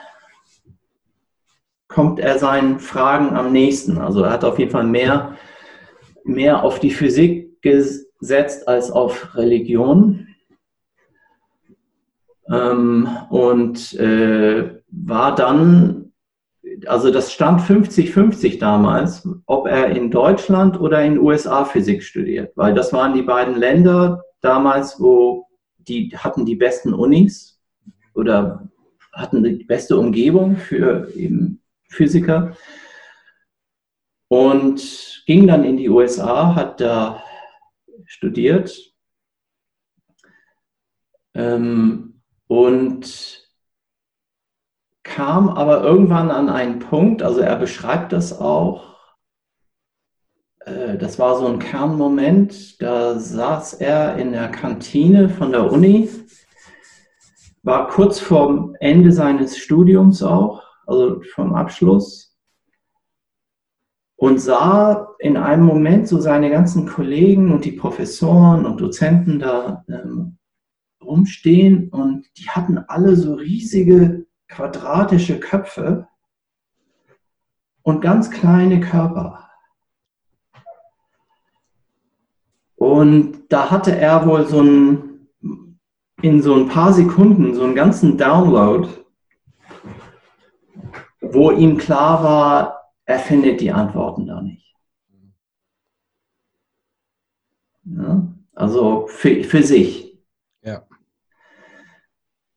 kommt er seinen Fragen am nächsten. Also er hat auf jeden Fall mehr, mehr auf die Physik gesetzt als auf Religion. Ähm, und äh, war dann, also das stand 50-50 damals, ob er in Deutschland oder in USA Physik studiert, weil das waren die beiden Länder damals, wo die hatten die besten Unis oder hatten die beste Umgebung für eben Physiker und ging dann in die USA, hat da studiert. Ähm, und kam aber irgendwann an einen Punkt, also er beschreibt das auch, äh, das war so ein Kernmoment, da saß er in der Kantine von der Uni, war kurz vorm Ende seines Studiums auch also vom Abschluss, und sah in einem Moment so seine ganzen Kollegen und die Professoren und Dozenten da ähm, rumstehen und die hatten alle so riesige quadratische Köpfe und ganz kleine Körper. Und da hatte er wohl so ein, in so ein paar Sekunden so einen ganzen Download wo ihm klar war, er findet die Antworten da nicht. Ja, also für, für sich. Ja.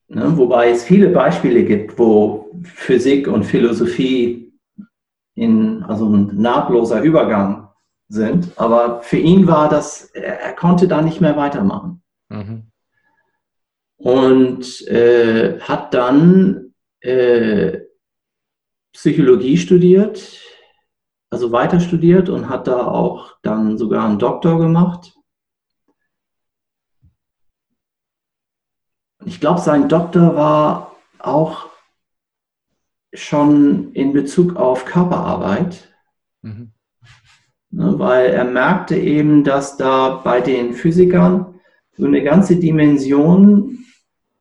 Ne, wobei es viele Beispiele gibt, wo Physik und Philosophie in, also ein nahtloser Übergang sind. Aber für ihn war das, er, er konnte da nicht mehr weitermachen. Mhm. Und äh, hat dann äh, Psychologie studiert, also weiter studiert und hat da auch dann sogar einen Doktor gemacht. Ich glaube, sein Doktor war auch schon in Bezug auf Körperarbeit, mhm. ne, weil er merkte eben, dass da bei den Physikern so eine ganze Dimension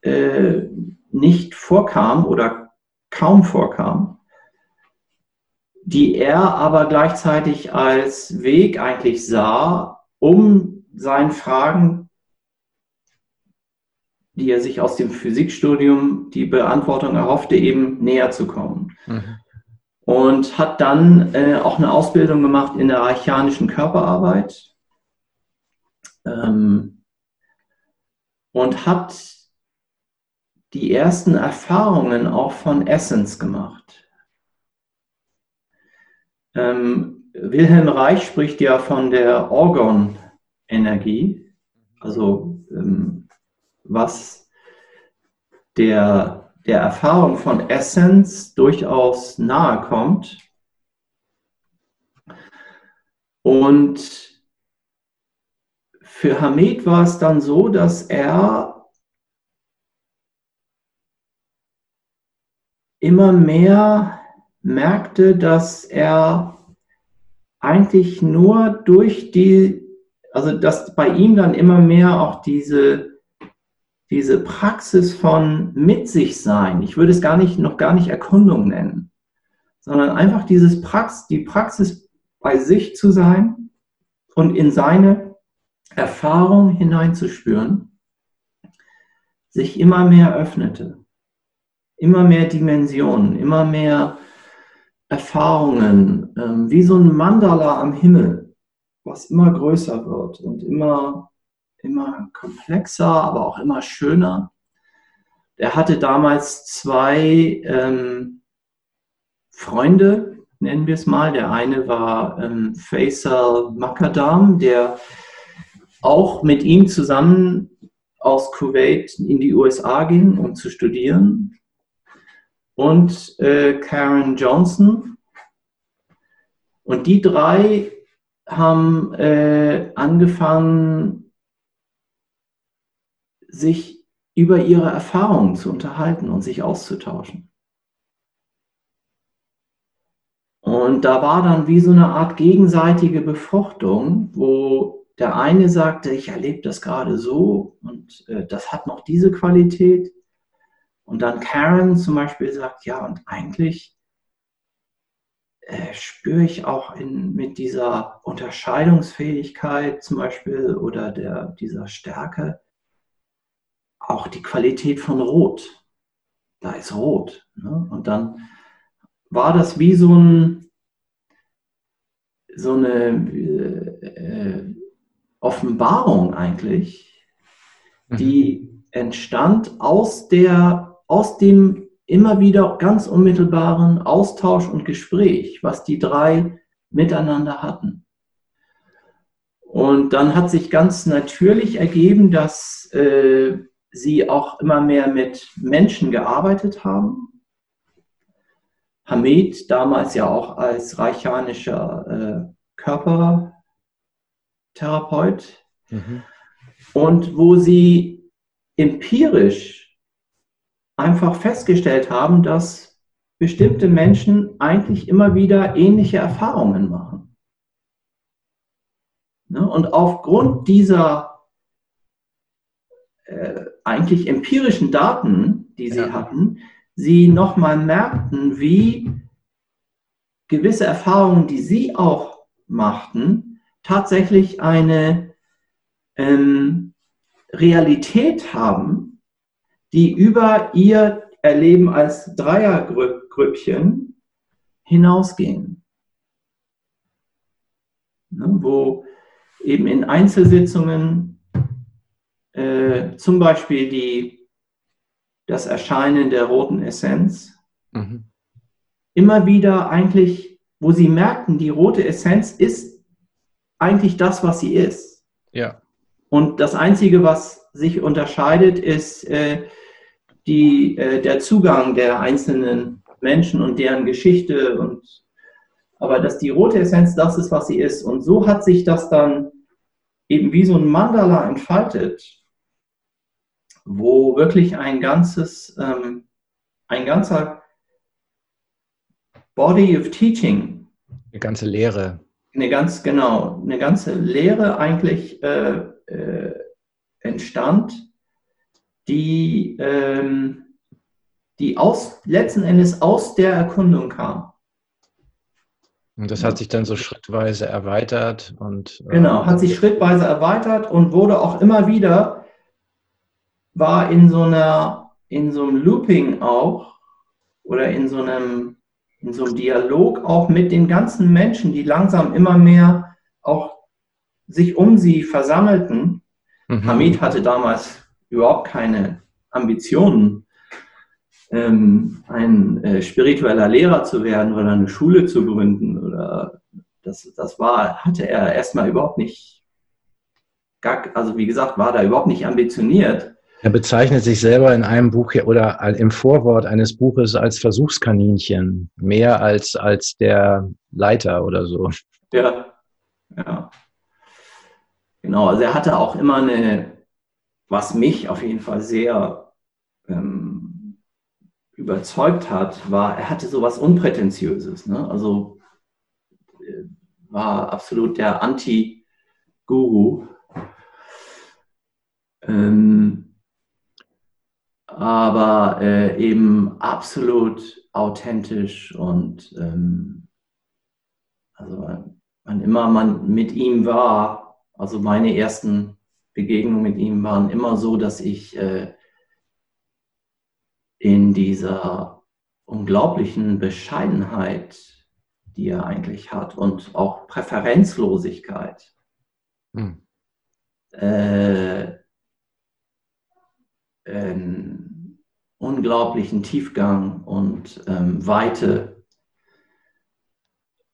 äh, nicht vorkam oder kaum vorkam, die er aber gleichzeitig als Weg eigentlich sah, um seinen Fragen, die er sich aus dem Physikstudium die Beantwortung erhoffte, eben näher zu kommen. Mhm. Und hat dann äh, auch eine Ausbildung gemacht in der archaischen Körperarbeit ähm, und hat die ersten Erfahrungen auch von Essence gemacht. Ähm, Wilhelm Reich spricht ja von der Orgon-Energie, also ähm, was der, der Erfahrung von Essence durchaus nahe kommt. Und für Hamid war es dann so, dass er immer mehr merkte, dass er eigentlich nur durch die, also dass bei ihm dann immer mehr auch diese, diese Praxis von mit sich sein, ich würde es gar nicht, noch gar nicht Erkundung nennen, sondern einfach dieses Prax, die Praxis bei sich zu sein und in seine Erfahrung hineinzuspüren, sich immer mehr öffnete. Immer mehr Dimensionen, immer mehr Erfahrungen, ähm, wie so ein Mandala am Himmel, was immer größer wird und immer, immer komplexer, aber auch immer schöner. Er hatte damals zwei ähm, Freunde, nennen wir es mal. Der eine war ähm, Faisal Makadam, der auch mit ihm zusammen aus Kuwait in die USA ging, um zu studieren und äh, Karen Johnson. Und die drei haben äh, angefangen, sich über ihre Erfahrungen zu unterhalten und sich auszutauschen. Und da war dann wie so eine Art gegenseitige Befruchtung, wo der eine sagte, ich erlebe das gerade so und äh, das hat noch diese Qualität. Und dann Karen zum Beispiel sagt, ja, und eigentlich äh, spüre ich auch in, mit dieser Unterscheidungsfähigkeit zum Beispiel oder der, dieser Stärke auch die Qualität von Rot. Da ist Rot. Ne? Und dann war das wie so, ein, so eine äh, Offenbarung eigentlich, die mhm. entstand aus der aus dem immer wieder ganz unmittelbaren Austausch und Gespräch, was die drei miteinander hatten. Und dann hat sich ganz natürlich ergeben, dass äh, sie auch immer mehr mit Menschen gearbeitet haben. Hamid damals ja auch als reichanischer äh, Körpertherapeut. Mhm. Und wo sie empirisch einfach festgestellt haben, dass bestimmte Menschen eigentlich immer wieder ähnliche Erfahrungen machen. Ne? Und aufgrund dieser äh, eigentlich empirischen Daten, die sie ja. hatten, sie nochmal merkten, wie gewisse Erfahrungen, die sie auch machten, tatsächlich eine ähm, Realität haben, die über ihr Erleben als Dreiergrüppchen hinausgehen. Ne, wo eben in Einzelsitzungen äh, zum Beispiel die, das Erscheinen der roten Essenz mhm. immer wieder eigentlich wo sie merkten, die rote Essenz ist eigentlich das, was sie ist. Ja. Und das Einzige, was sich unterscheidet, ist äh, die, äh, der Zugang der einzelnen Menschen und deren Geschichte. Und, aber dass die rote Essenz das ist, was sie ist. Und so hat sich das dann eben wie so ein Mandala entfaltet, wo wirklich ein ganzes, ähm, ein ganzer Body of Teaching. Eine ganze Lehre. Eine ganz, genau, eine ganze Lehre eigentlich äh, äh, entstand, die, ähm, die aus, letzten Endes aus der Erkundung kam. Und das hat sich dann so schrittweise erweitert und. Äh, genau, hat sich schrittweise erweitert und wurde auch immer wieder, war in so einer, in so einem Looping auch oder in so einem, in so einem Dialog auch mit den ganzen Menschen, die langsam immer mehr auch sich um sie versammelten. Mhm. Hamid hatte damals überhaupt keine Ambitionen, ähm, ein äh, spiritueller Lehrer zu werden oder eine Schule zu gründen oder das, das war, hatte er erstmal überhaupt nicht, gar, also wie gesagt, war da überhaupt nicht ambitioniert. Er bezeichnet sich selber in einem Buch oder im Vorwort eines Buches als Versuchskaninchen, mehr als, als der Leiter oder so. Ja, ja. Genau, also er hatte auch immer eine, was mich auf jeden Fall sehr ähm, überzeugt hat, war, er hatte so was Unprätentiöses. Ne? Also äh, war absolut der Anti-Guru. Ähm, aber äh, eben absolut authentisch und ähm, also wann immer man mit ihm war, also meine ersten Begegnungen mit ihm waren immer so, dass ich äh, in dieser unglaublichen Bescheidenheit, die er eigentlich hat und auch Präferenzlosigkeit, hm. äh, unglaublichen Tiefgang und ähm, Weite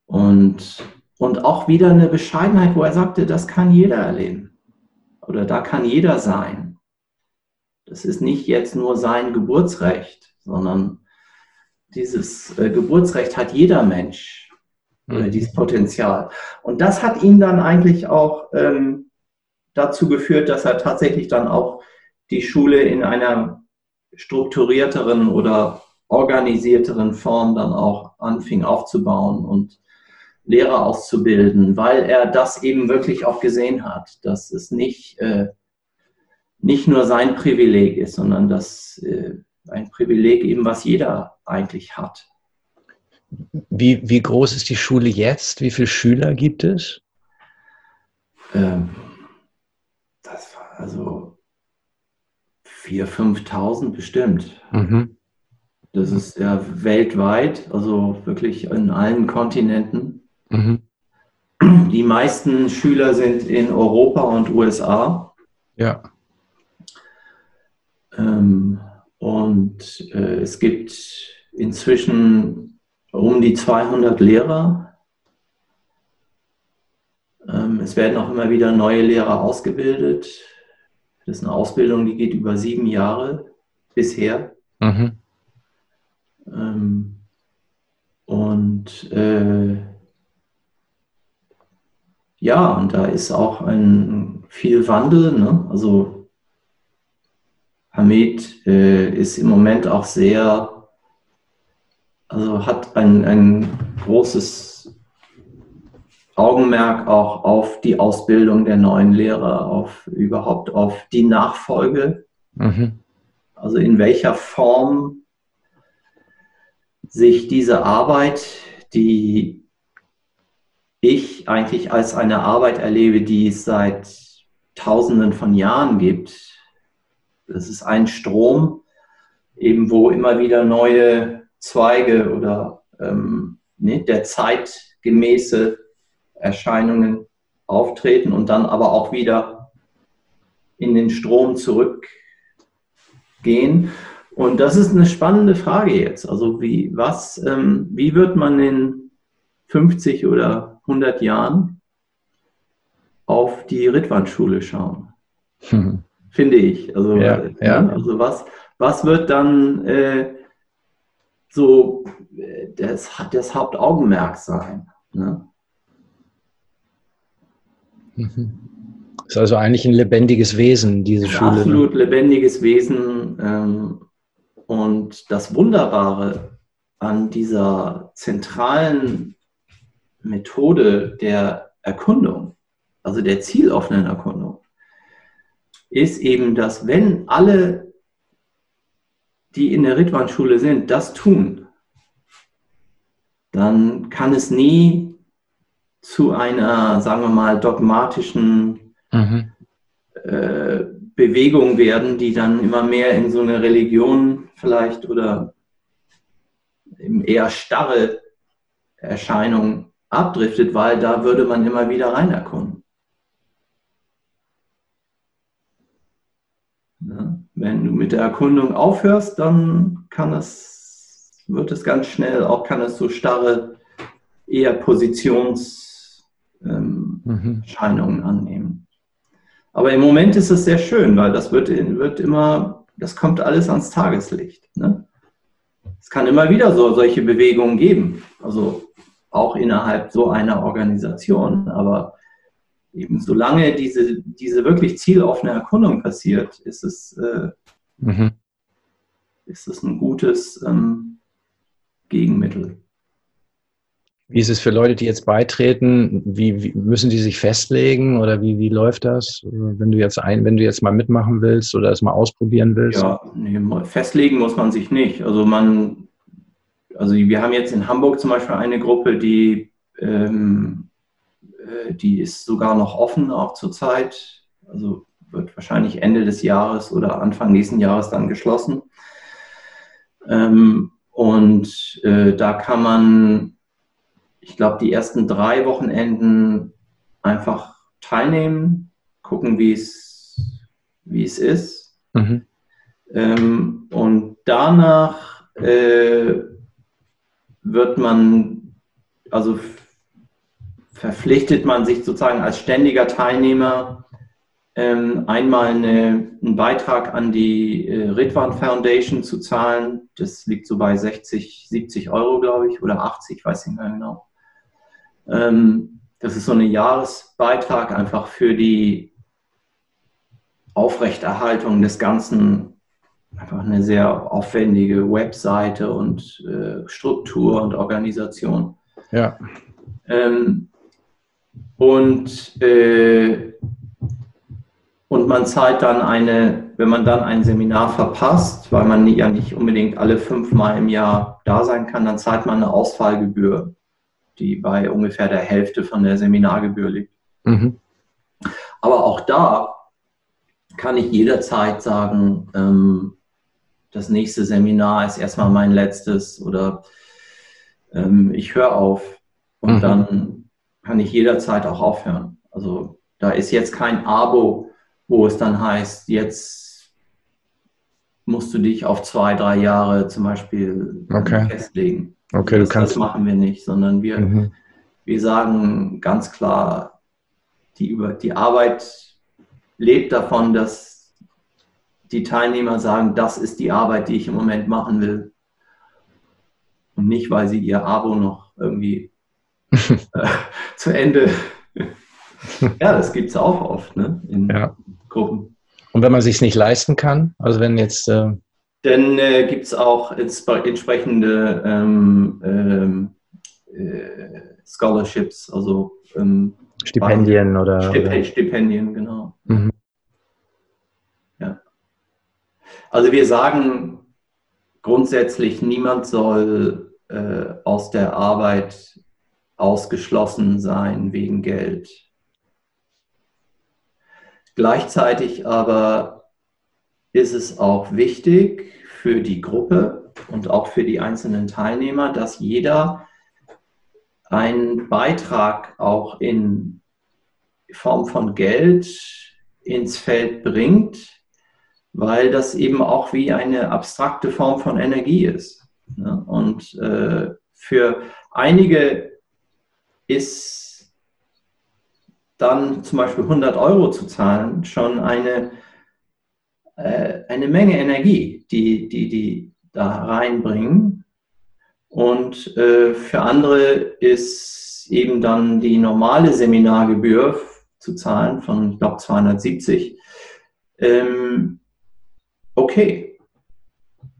und, und auch wieder eine Bescheidenheit, wo er sagte, das kann jeder erleben oder da kann jeder sein. Das ist nicht jetzt nur sein Geburtsrecht, sondern dieses äh, Geburtsrecht hat jeder Mensch oder mhm. dieses Potenzial. Und das hat ihn dann eigentlich auch ähm, dazu geführt, dass er tatsächlich dann auch die Schule in einer strukturierteren oder organisierteren Form dann auch anfing aufzubauen und Lehrer auszubilden, weil er das eben wirklich auch gesehen hat, dass es nicht äh, nicht nur sein Privileg ist, sondern das äh, ein Privileg eben, was jeder eigentlich hat. Wie, wie groß ist die Schule jetzt? Wie viele Schüler gibt es? Ähm, das war also 4.000, 5.000 bestimmt. Mhm. Das ist ja weltweit, also wirklich in allen Kontinenten. Mhm. Die meisten Schüler sind in Europa und USA. Ja. Ähm, und äh, es gibt inzwischen um die 200 Lehrer. Ähm, es werden auch immer wieder neue Lehrer ausgebildet. Das ist eine Ausbildung, die geht über sieben Jahre bisher. Mhm. Ähm, und äh, ja, und da ist auch ein viel Wandel. Ne? Also Hamid äh, ist im Moment auch sehr, also hat ein, ein großes Augenmerk auch auf die Ausbildung der neuen Lehrer, auf überhaupt auf die Nachfolge. Mhm. Also in welcher Form sich diese Arbeit, die ich eigentlich als eine Arbeit erlebe, die es seit Tausenden von Jahren gibt, das ist ein Strom, eben wo immer wieder neue Zweige oder ähm, ne, der zeitgemäße Erscheinungen auftreten und dann aber auch wieder in den Strom zurückgehen. Und das ist eine spannende Frage jetzt. Also wie, was, ähm, wie wird man in 50 oder 100 Jahren auf die Rittwandschule schauen. Hm. Finde ich. Also, ja, äh, ja. also was, was wird dann äh, so äh, das, das Hauptaugenmerk sein? Ne? Mhm. Ist also eigentlich ein lebendiges Wesen, diese Schule. Ne? Absolut lebendiges Wesen. Ähm, und das Wunderbare an dieser zentralen Methode der Erkundung, also der zieloffenen Erkundung, ist eben, dass wenn alle, die in der Ritwan-Schule sind, das tun, dann kann es nie zu einer, sagen wir mal, dogmatischen mhm. äh, Bewegung werden, die dann immer mehr in so eine Religion vielleicht oder eher starre Erscheinung abdriftet, weil da würde man immer wieder rein erkunden. Ja, wenn du mit der Erkundung aufhörst, dann kann es, wird es ganz schnell, auch kann es so starre, eher Positionserscheinungen ähm, mhm. annehmen. Aber im Moment ist es sehr schön, weil das wird, wird immer, das kommt alles ans Tageslicht. Ne? Es kann immer wieder so solche Bewegungen geben, also auch innerhalb so einer Organisation. Aber eben solange diese, diese wirklich zieloffene Erkundung passiert, ist es, äh, mhm. ist es ein gutes ähm, Gegenmittel. Wie ist es für Leute, die jetzt beitreten? Wie, wie, müssen die sich festlegen oder wie, wie läuft das, wenn du jetzt ein, wenn du jetzt mal mitmachen willst oder es mal ausprobieren willst? Ja, nee, festlegen muss man sich nicht. Also man, also wir haben jetzt in Hamburg zum Beispiel eine Gruppe, die, ähm, äh, die ist sogar noch offen auch zurzeit. Also wird wahrscheinlich Ende des Jahres oder Anfang nächsten Jahres dann geschlossen. Ähm, und äh, da kann man ich glaube, die ersten drei Wochenenden einfach teilnehmen, gucken, wie es, wie es ist. Mhm. Ähm, und danach äh, wird man, also verpflichtet man sich sozusagen als ständiger Teilnehmer ähm, einmal eine, einen Beitrag an die äh, Ritwan Foundation zu zahlen. Das liegt so bei 60, 70 Euro, glaube ich, oder 80, weiß ich nicht mehr genau. Ähm, das ist so ein Jahresbeitrag einfach für die Aufrechterhaltung des Ganzen. Einfach eine sehr aufwendige Webseite und äh, Struktur und Organisation. Ja. Ähm, und, äh, und man zahlt dann eine, wenn man dann ein Seminar verpasst, weil man ja nicht unbedingt alle fünfmal im Jahr da sein kann, dann zahlt man eine Ausfallgebühr die bei ungefähr der Hälfte von der Seminargebühr liegt. Mhm. Aber auch da kann ich jederzeit sagen, ähm, das nächste Seminar ist erstmal mein letztes oder ähm, ich höre auf und mhm. dann kann ich jederzeit auch aufhören. Also da ist jetzt kein Abo, wo es dann heißt, jetzt musst du dich auf zwei, drei Jahre zum Beispiel okay. festlegen. Okay, das, du kannst. Das machen wir nicht, sondern wir, mhm. wir sagen ganz klar, die, über, die Arbeit lebt davon, dass die Teilnehmer sagen, das ist die Arbeit, die ich im Moment machen will. Und nicht, weil sie ihr Abo noch irgendwie [laughs] äh, zu Ende. [laughs] ja, das gibt es auch oft ne? in ja. Gruppen. Und wenn man sich nicht leisten kann, also wenn jetzt äh, dann äh, gibt es auch entsprechende ähm, ähm, äh, Scholarships, also ähm, Stipendien oder, Stip oder, Stipendien, genau. Mhm. Ja. Also wir sagen grundsätzlich, niemand soll äh, aus der Arbeit ausgeschlossen sein wegen Geld. Gleichzeitig aber ist es auch wichtig für die Gruppe und auch für die einzelnen Teilnehmer, dass jeder einen Beitrag auch in Form von Geld ins Feld bringt, weil das eben auch wie eine abstrakte Form von Energie ist. Und äh, für einige ist dann zum Beispiel 100 Euro zu zahlen schon eine, äh, eine Menge Energie, die, die die da reinbringen. Und äh, für andere ist eben dann die normale Seminargebühr zu zahlen von, ich glaube, 270 ähm, okay.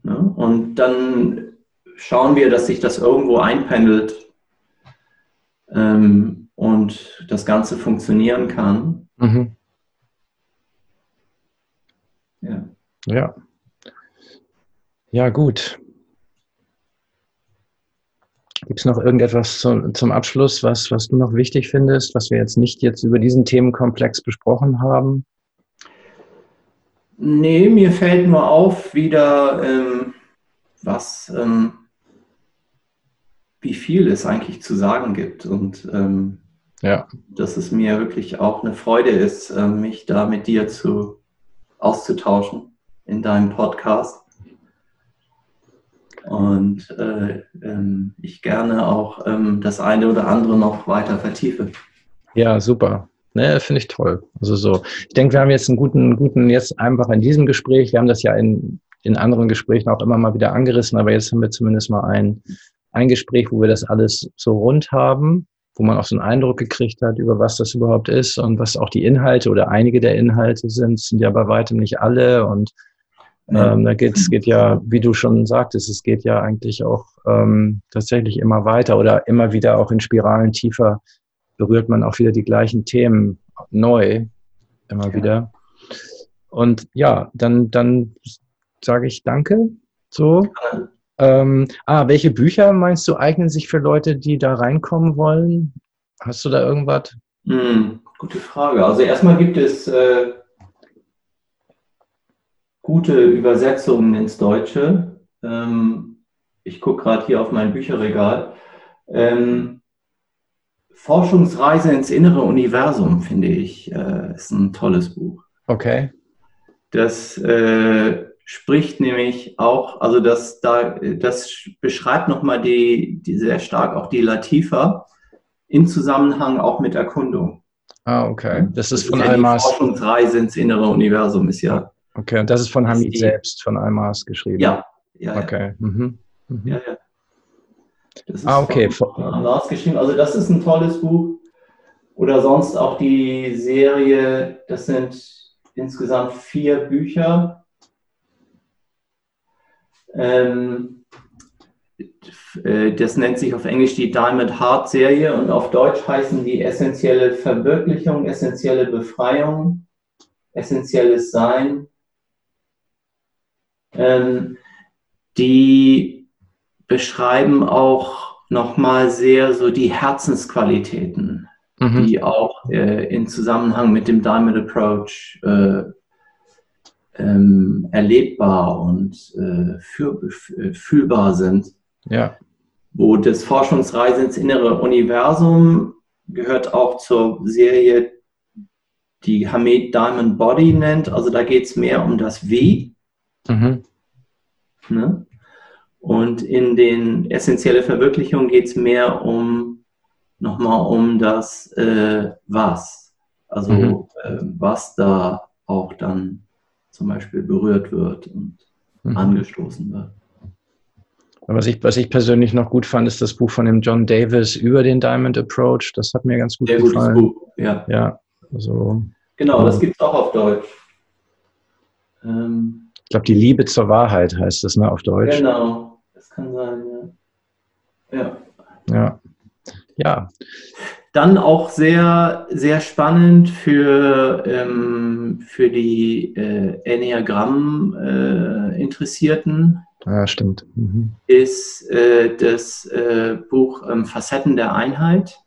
Ne? Und dann schauen wir, dass sich das irgendwo einpendelt ähm, und das Ganze funktionieren kann. Mhm. Ja. Ja. Ja, gut. Gibt es noch irgendetwas zu, zum Abschluss, was, was du noch wichtig findest, was wir jetzt nicht jetzt über diesen Themenkomplex besprochen haben? Nee, mir fällt nur auf wieder, ähm, was, ähm, wie viel es eigentlich zu sagen gibt und ähm, ja. dass es mir wirklich auch eine Freude ist, äh, mich da mit dir zu auszutauschen in deinem Podcast. Und äh, ähm, ich gerne auch ähm, das eine oder andere noch weiter vertiefe. Ja, super. Ne, finde ich toll. Also so, ich denke, wir haben jetzt einen guten, guten, jetzt einfach in diesem Gespräch, wir haben das ja in, in anderen Gesprächen auch immer mal wieder angerissen, aber jetzt haben wir zumindest mal ein, ein Gespräch, wo wir das alles so rund haben, wo man auch so einen Eindruck gekriegt hat, über was das überhaupt ist und was auch die Inhalte oder einige der Inhalte sind, sind ja bei weitem nicht alle und ähm, da geht es geht ja, wie du schon sagtest, es geht ja eigentlich auch ähm, tatsächlich immer weiter oder immer wieder auch in Spiralen tiefer berührt man auch wieder die gleichen Themen neu, immer ja. wieder. Und ja, dann, dann sage ich Danke. So. Ähm, ah, welche Bücher meinst du eignen sich für Leute, die da reinkommen wollen? Hast du da irgendwas? Hm, gute Frage. Also erstmal gibt es äh, gute Übersetzungen ins Deutsche. Ähm, ich gucke gerade hier auf mein Bücherregal. Ähm, Forschungsreise ins innere Universum, finde ich, äh, ist ein tolles Buch. Okay. Das äh, spricht nämlich auch, also das, da, das beschreibt nochmal die, die sehr stark auch die Latifa im Zusammenhang auch mit Erkundung. Ah, okay. Das ist das von ist ja Almas. Forschungsreise ins innere Universum ist ja. Okay, und das ist von Hamid selbst, von Almas geschrieben. Ja, ja. Okay. Mhm. Mhm. Ja, ja. Das ist ah, okay. Von, von Lars geschrieben. Also das ist ein tolles Buch. Oder sonst auch die Serie, das sind insgesamt vier Bücher. Ähm, äh, das nennt sich auf Englisch die Diamond Heart Serie und auf Deutsch heißen die essentielle Verwirklichung, essentielle Befreiung, essentielles Sein. Ähm, die beschreiben auch nochmal sehr so die Herzensqualitäten, mhm. die auch äh, in Zusammenhang mit dem Diamond Approach äh, ähm, erlebbar und äh, für, fühlbar sind. Ja. Wo das Forschungsreise ins innere Universum gehört auch zur Serie, die Hamed Diamond Body nennt. Also da geht es mehr um das Wie. Mhm. Ne? Und in den essentielle Verwirklichung geht es mehr um nochmal um das äh, Was. Also mhm. äh, was da auch dann zum Beispiel berührt wird und mhm. angestoßen wird. Was ich, was ich persönlich noch gut fand, ist das Buch von dem John Davis über den Diamond Approach. Das hat mir ganz gut Sehr gefallen. Gutes Buch, ja. Ja, also. Genau, das gibt es auch auf Deutsch. Ähm, ich glaube, die Liebe zur Wahrheit heißt das, ne, auf Deutsch. Genau. Kann sein, ja. Ja. Ja. ja. Dann auch sehr, sehr spannend für, ähm, für die äh, Enneagramm-Interessierten. Äh, ja, stimmt. Mhm. Ist äh, das äh, Buch ähm, Facetten der Einheit,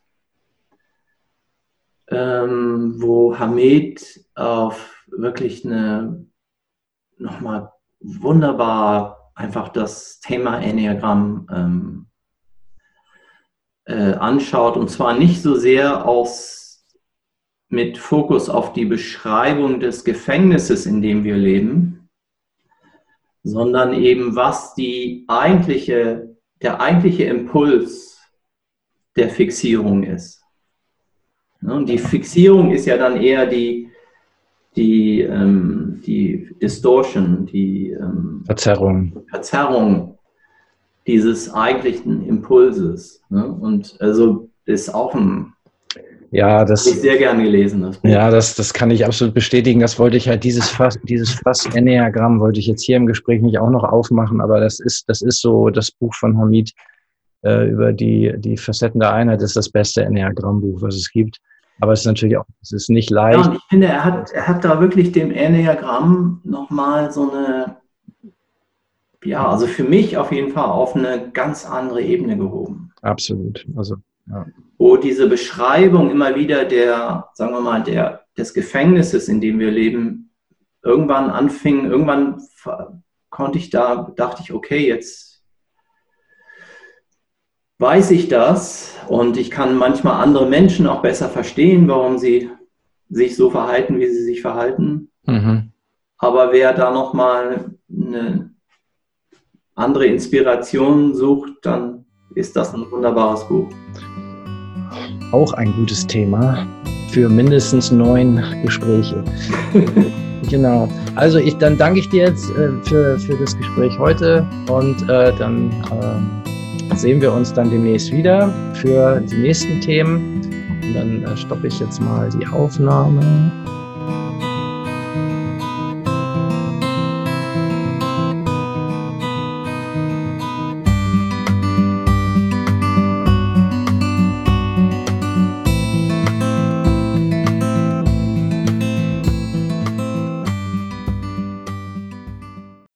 ähm, wo Hamed auf wirklich eine nochmal wunderbar einfach das Thema Enneagramm ähm, äh, anschaut und zwar nicht so sehr aus, mit Fokus auf die Beschreibung des Gefängnisses, in dem wir leben, sondern eben was die eigentliche, der eigentliche Impuls der Fixierung ist. Und die Fixierung ist ja dann eher die, die, ähm, die Distortion, die ähm, Verzerrung. Verzerrung dieses eigentlichen Impulses. Ne? Und also ist auch ein ja, das ich sehr gerne gelesen. Das ja, das, das kann ich absolut bestätigen. Das wollte ich halt dieses Fass, dieses Fass Enneagramm wollte ich jetzt hier im Gespräch nicht auch noch aufmachen, aber das ist, das ist so das Buch von Hamid äh, über die, die Facetten der Einheit ist das beste Enneagramm-Buch, was es gibt. Aber es ist natürlich auch, es ist nicht leicht. Ja, ich finde, er hat, er hat da wirklich dem Enneagramm nochmal so eine, ja, also für mich auf jeden Fall auf eine ganz andere Ebene gehoben. Absolut. Also, ja. Wo diese Beschreibung immer wieder der, sagen wir mal, der, des Gefängnisses, in dem wir leben, irgendwann anfing, irgendwann konnte ich da, dachte ich, okay, jetzt weiß ich das und ich kann manchmal andere Menschen auch besser verstehen, warum sie sich so verhalten, wie sie sich verhalten. Mhm. Aber wer da nochmal eine andere Inspiration sucht, dann ist das ein wunderbares Buch. Auch ein gutes Thema für mindestens neun Gespräche. [laughs] genau. Also ich, dann danke ich dir jetzt äh, für, für das Gespräch heute und äh, dann äh, sehen wir uns dann demnächst wieder für die nächsten Themen. Und dann äh, stoppe ich jetzt mal die Aufnahme.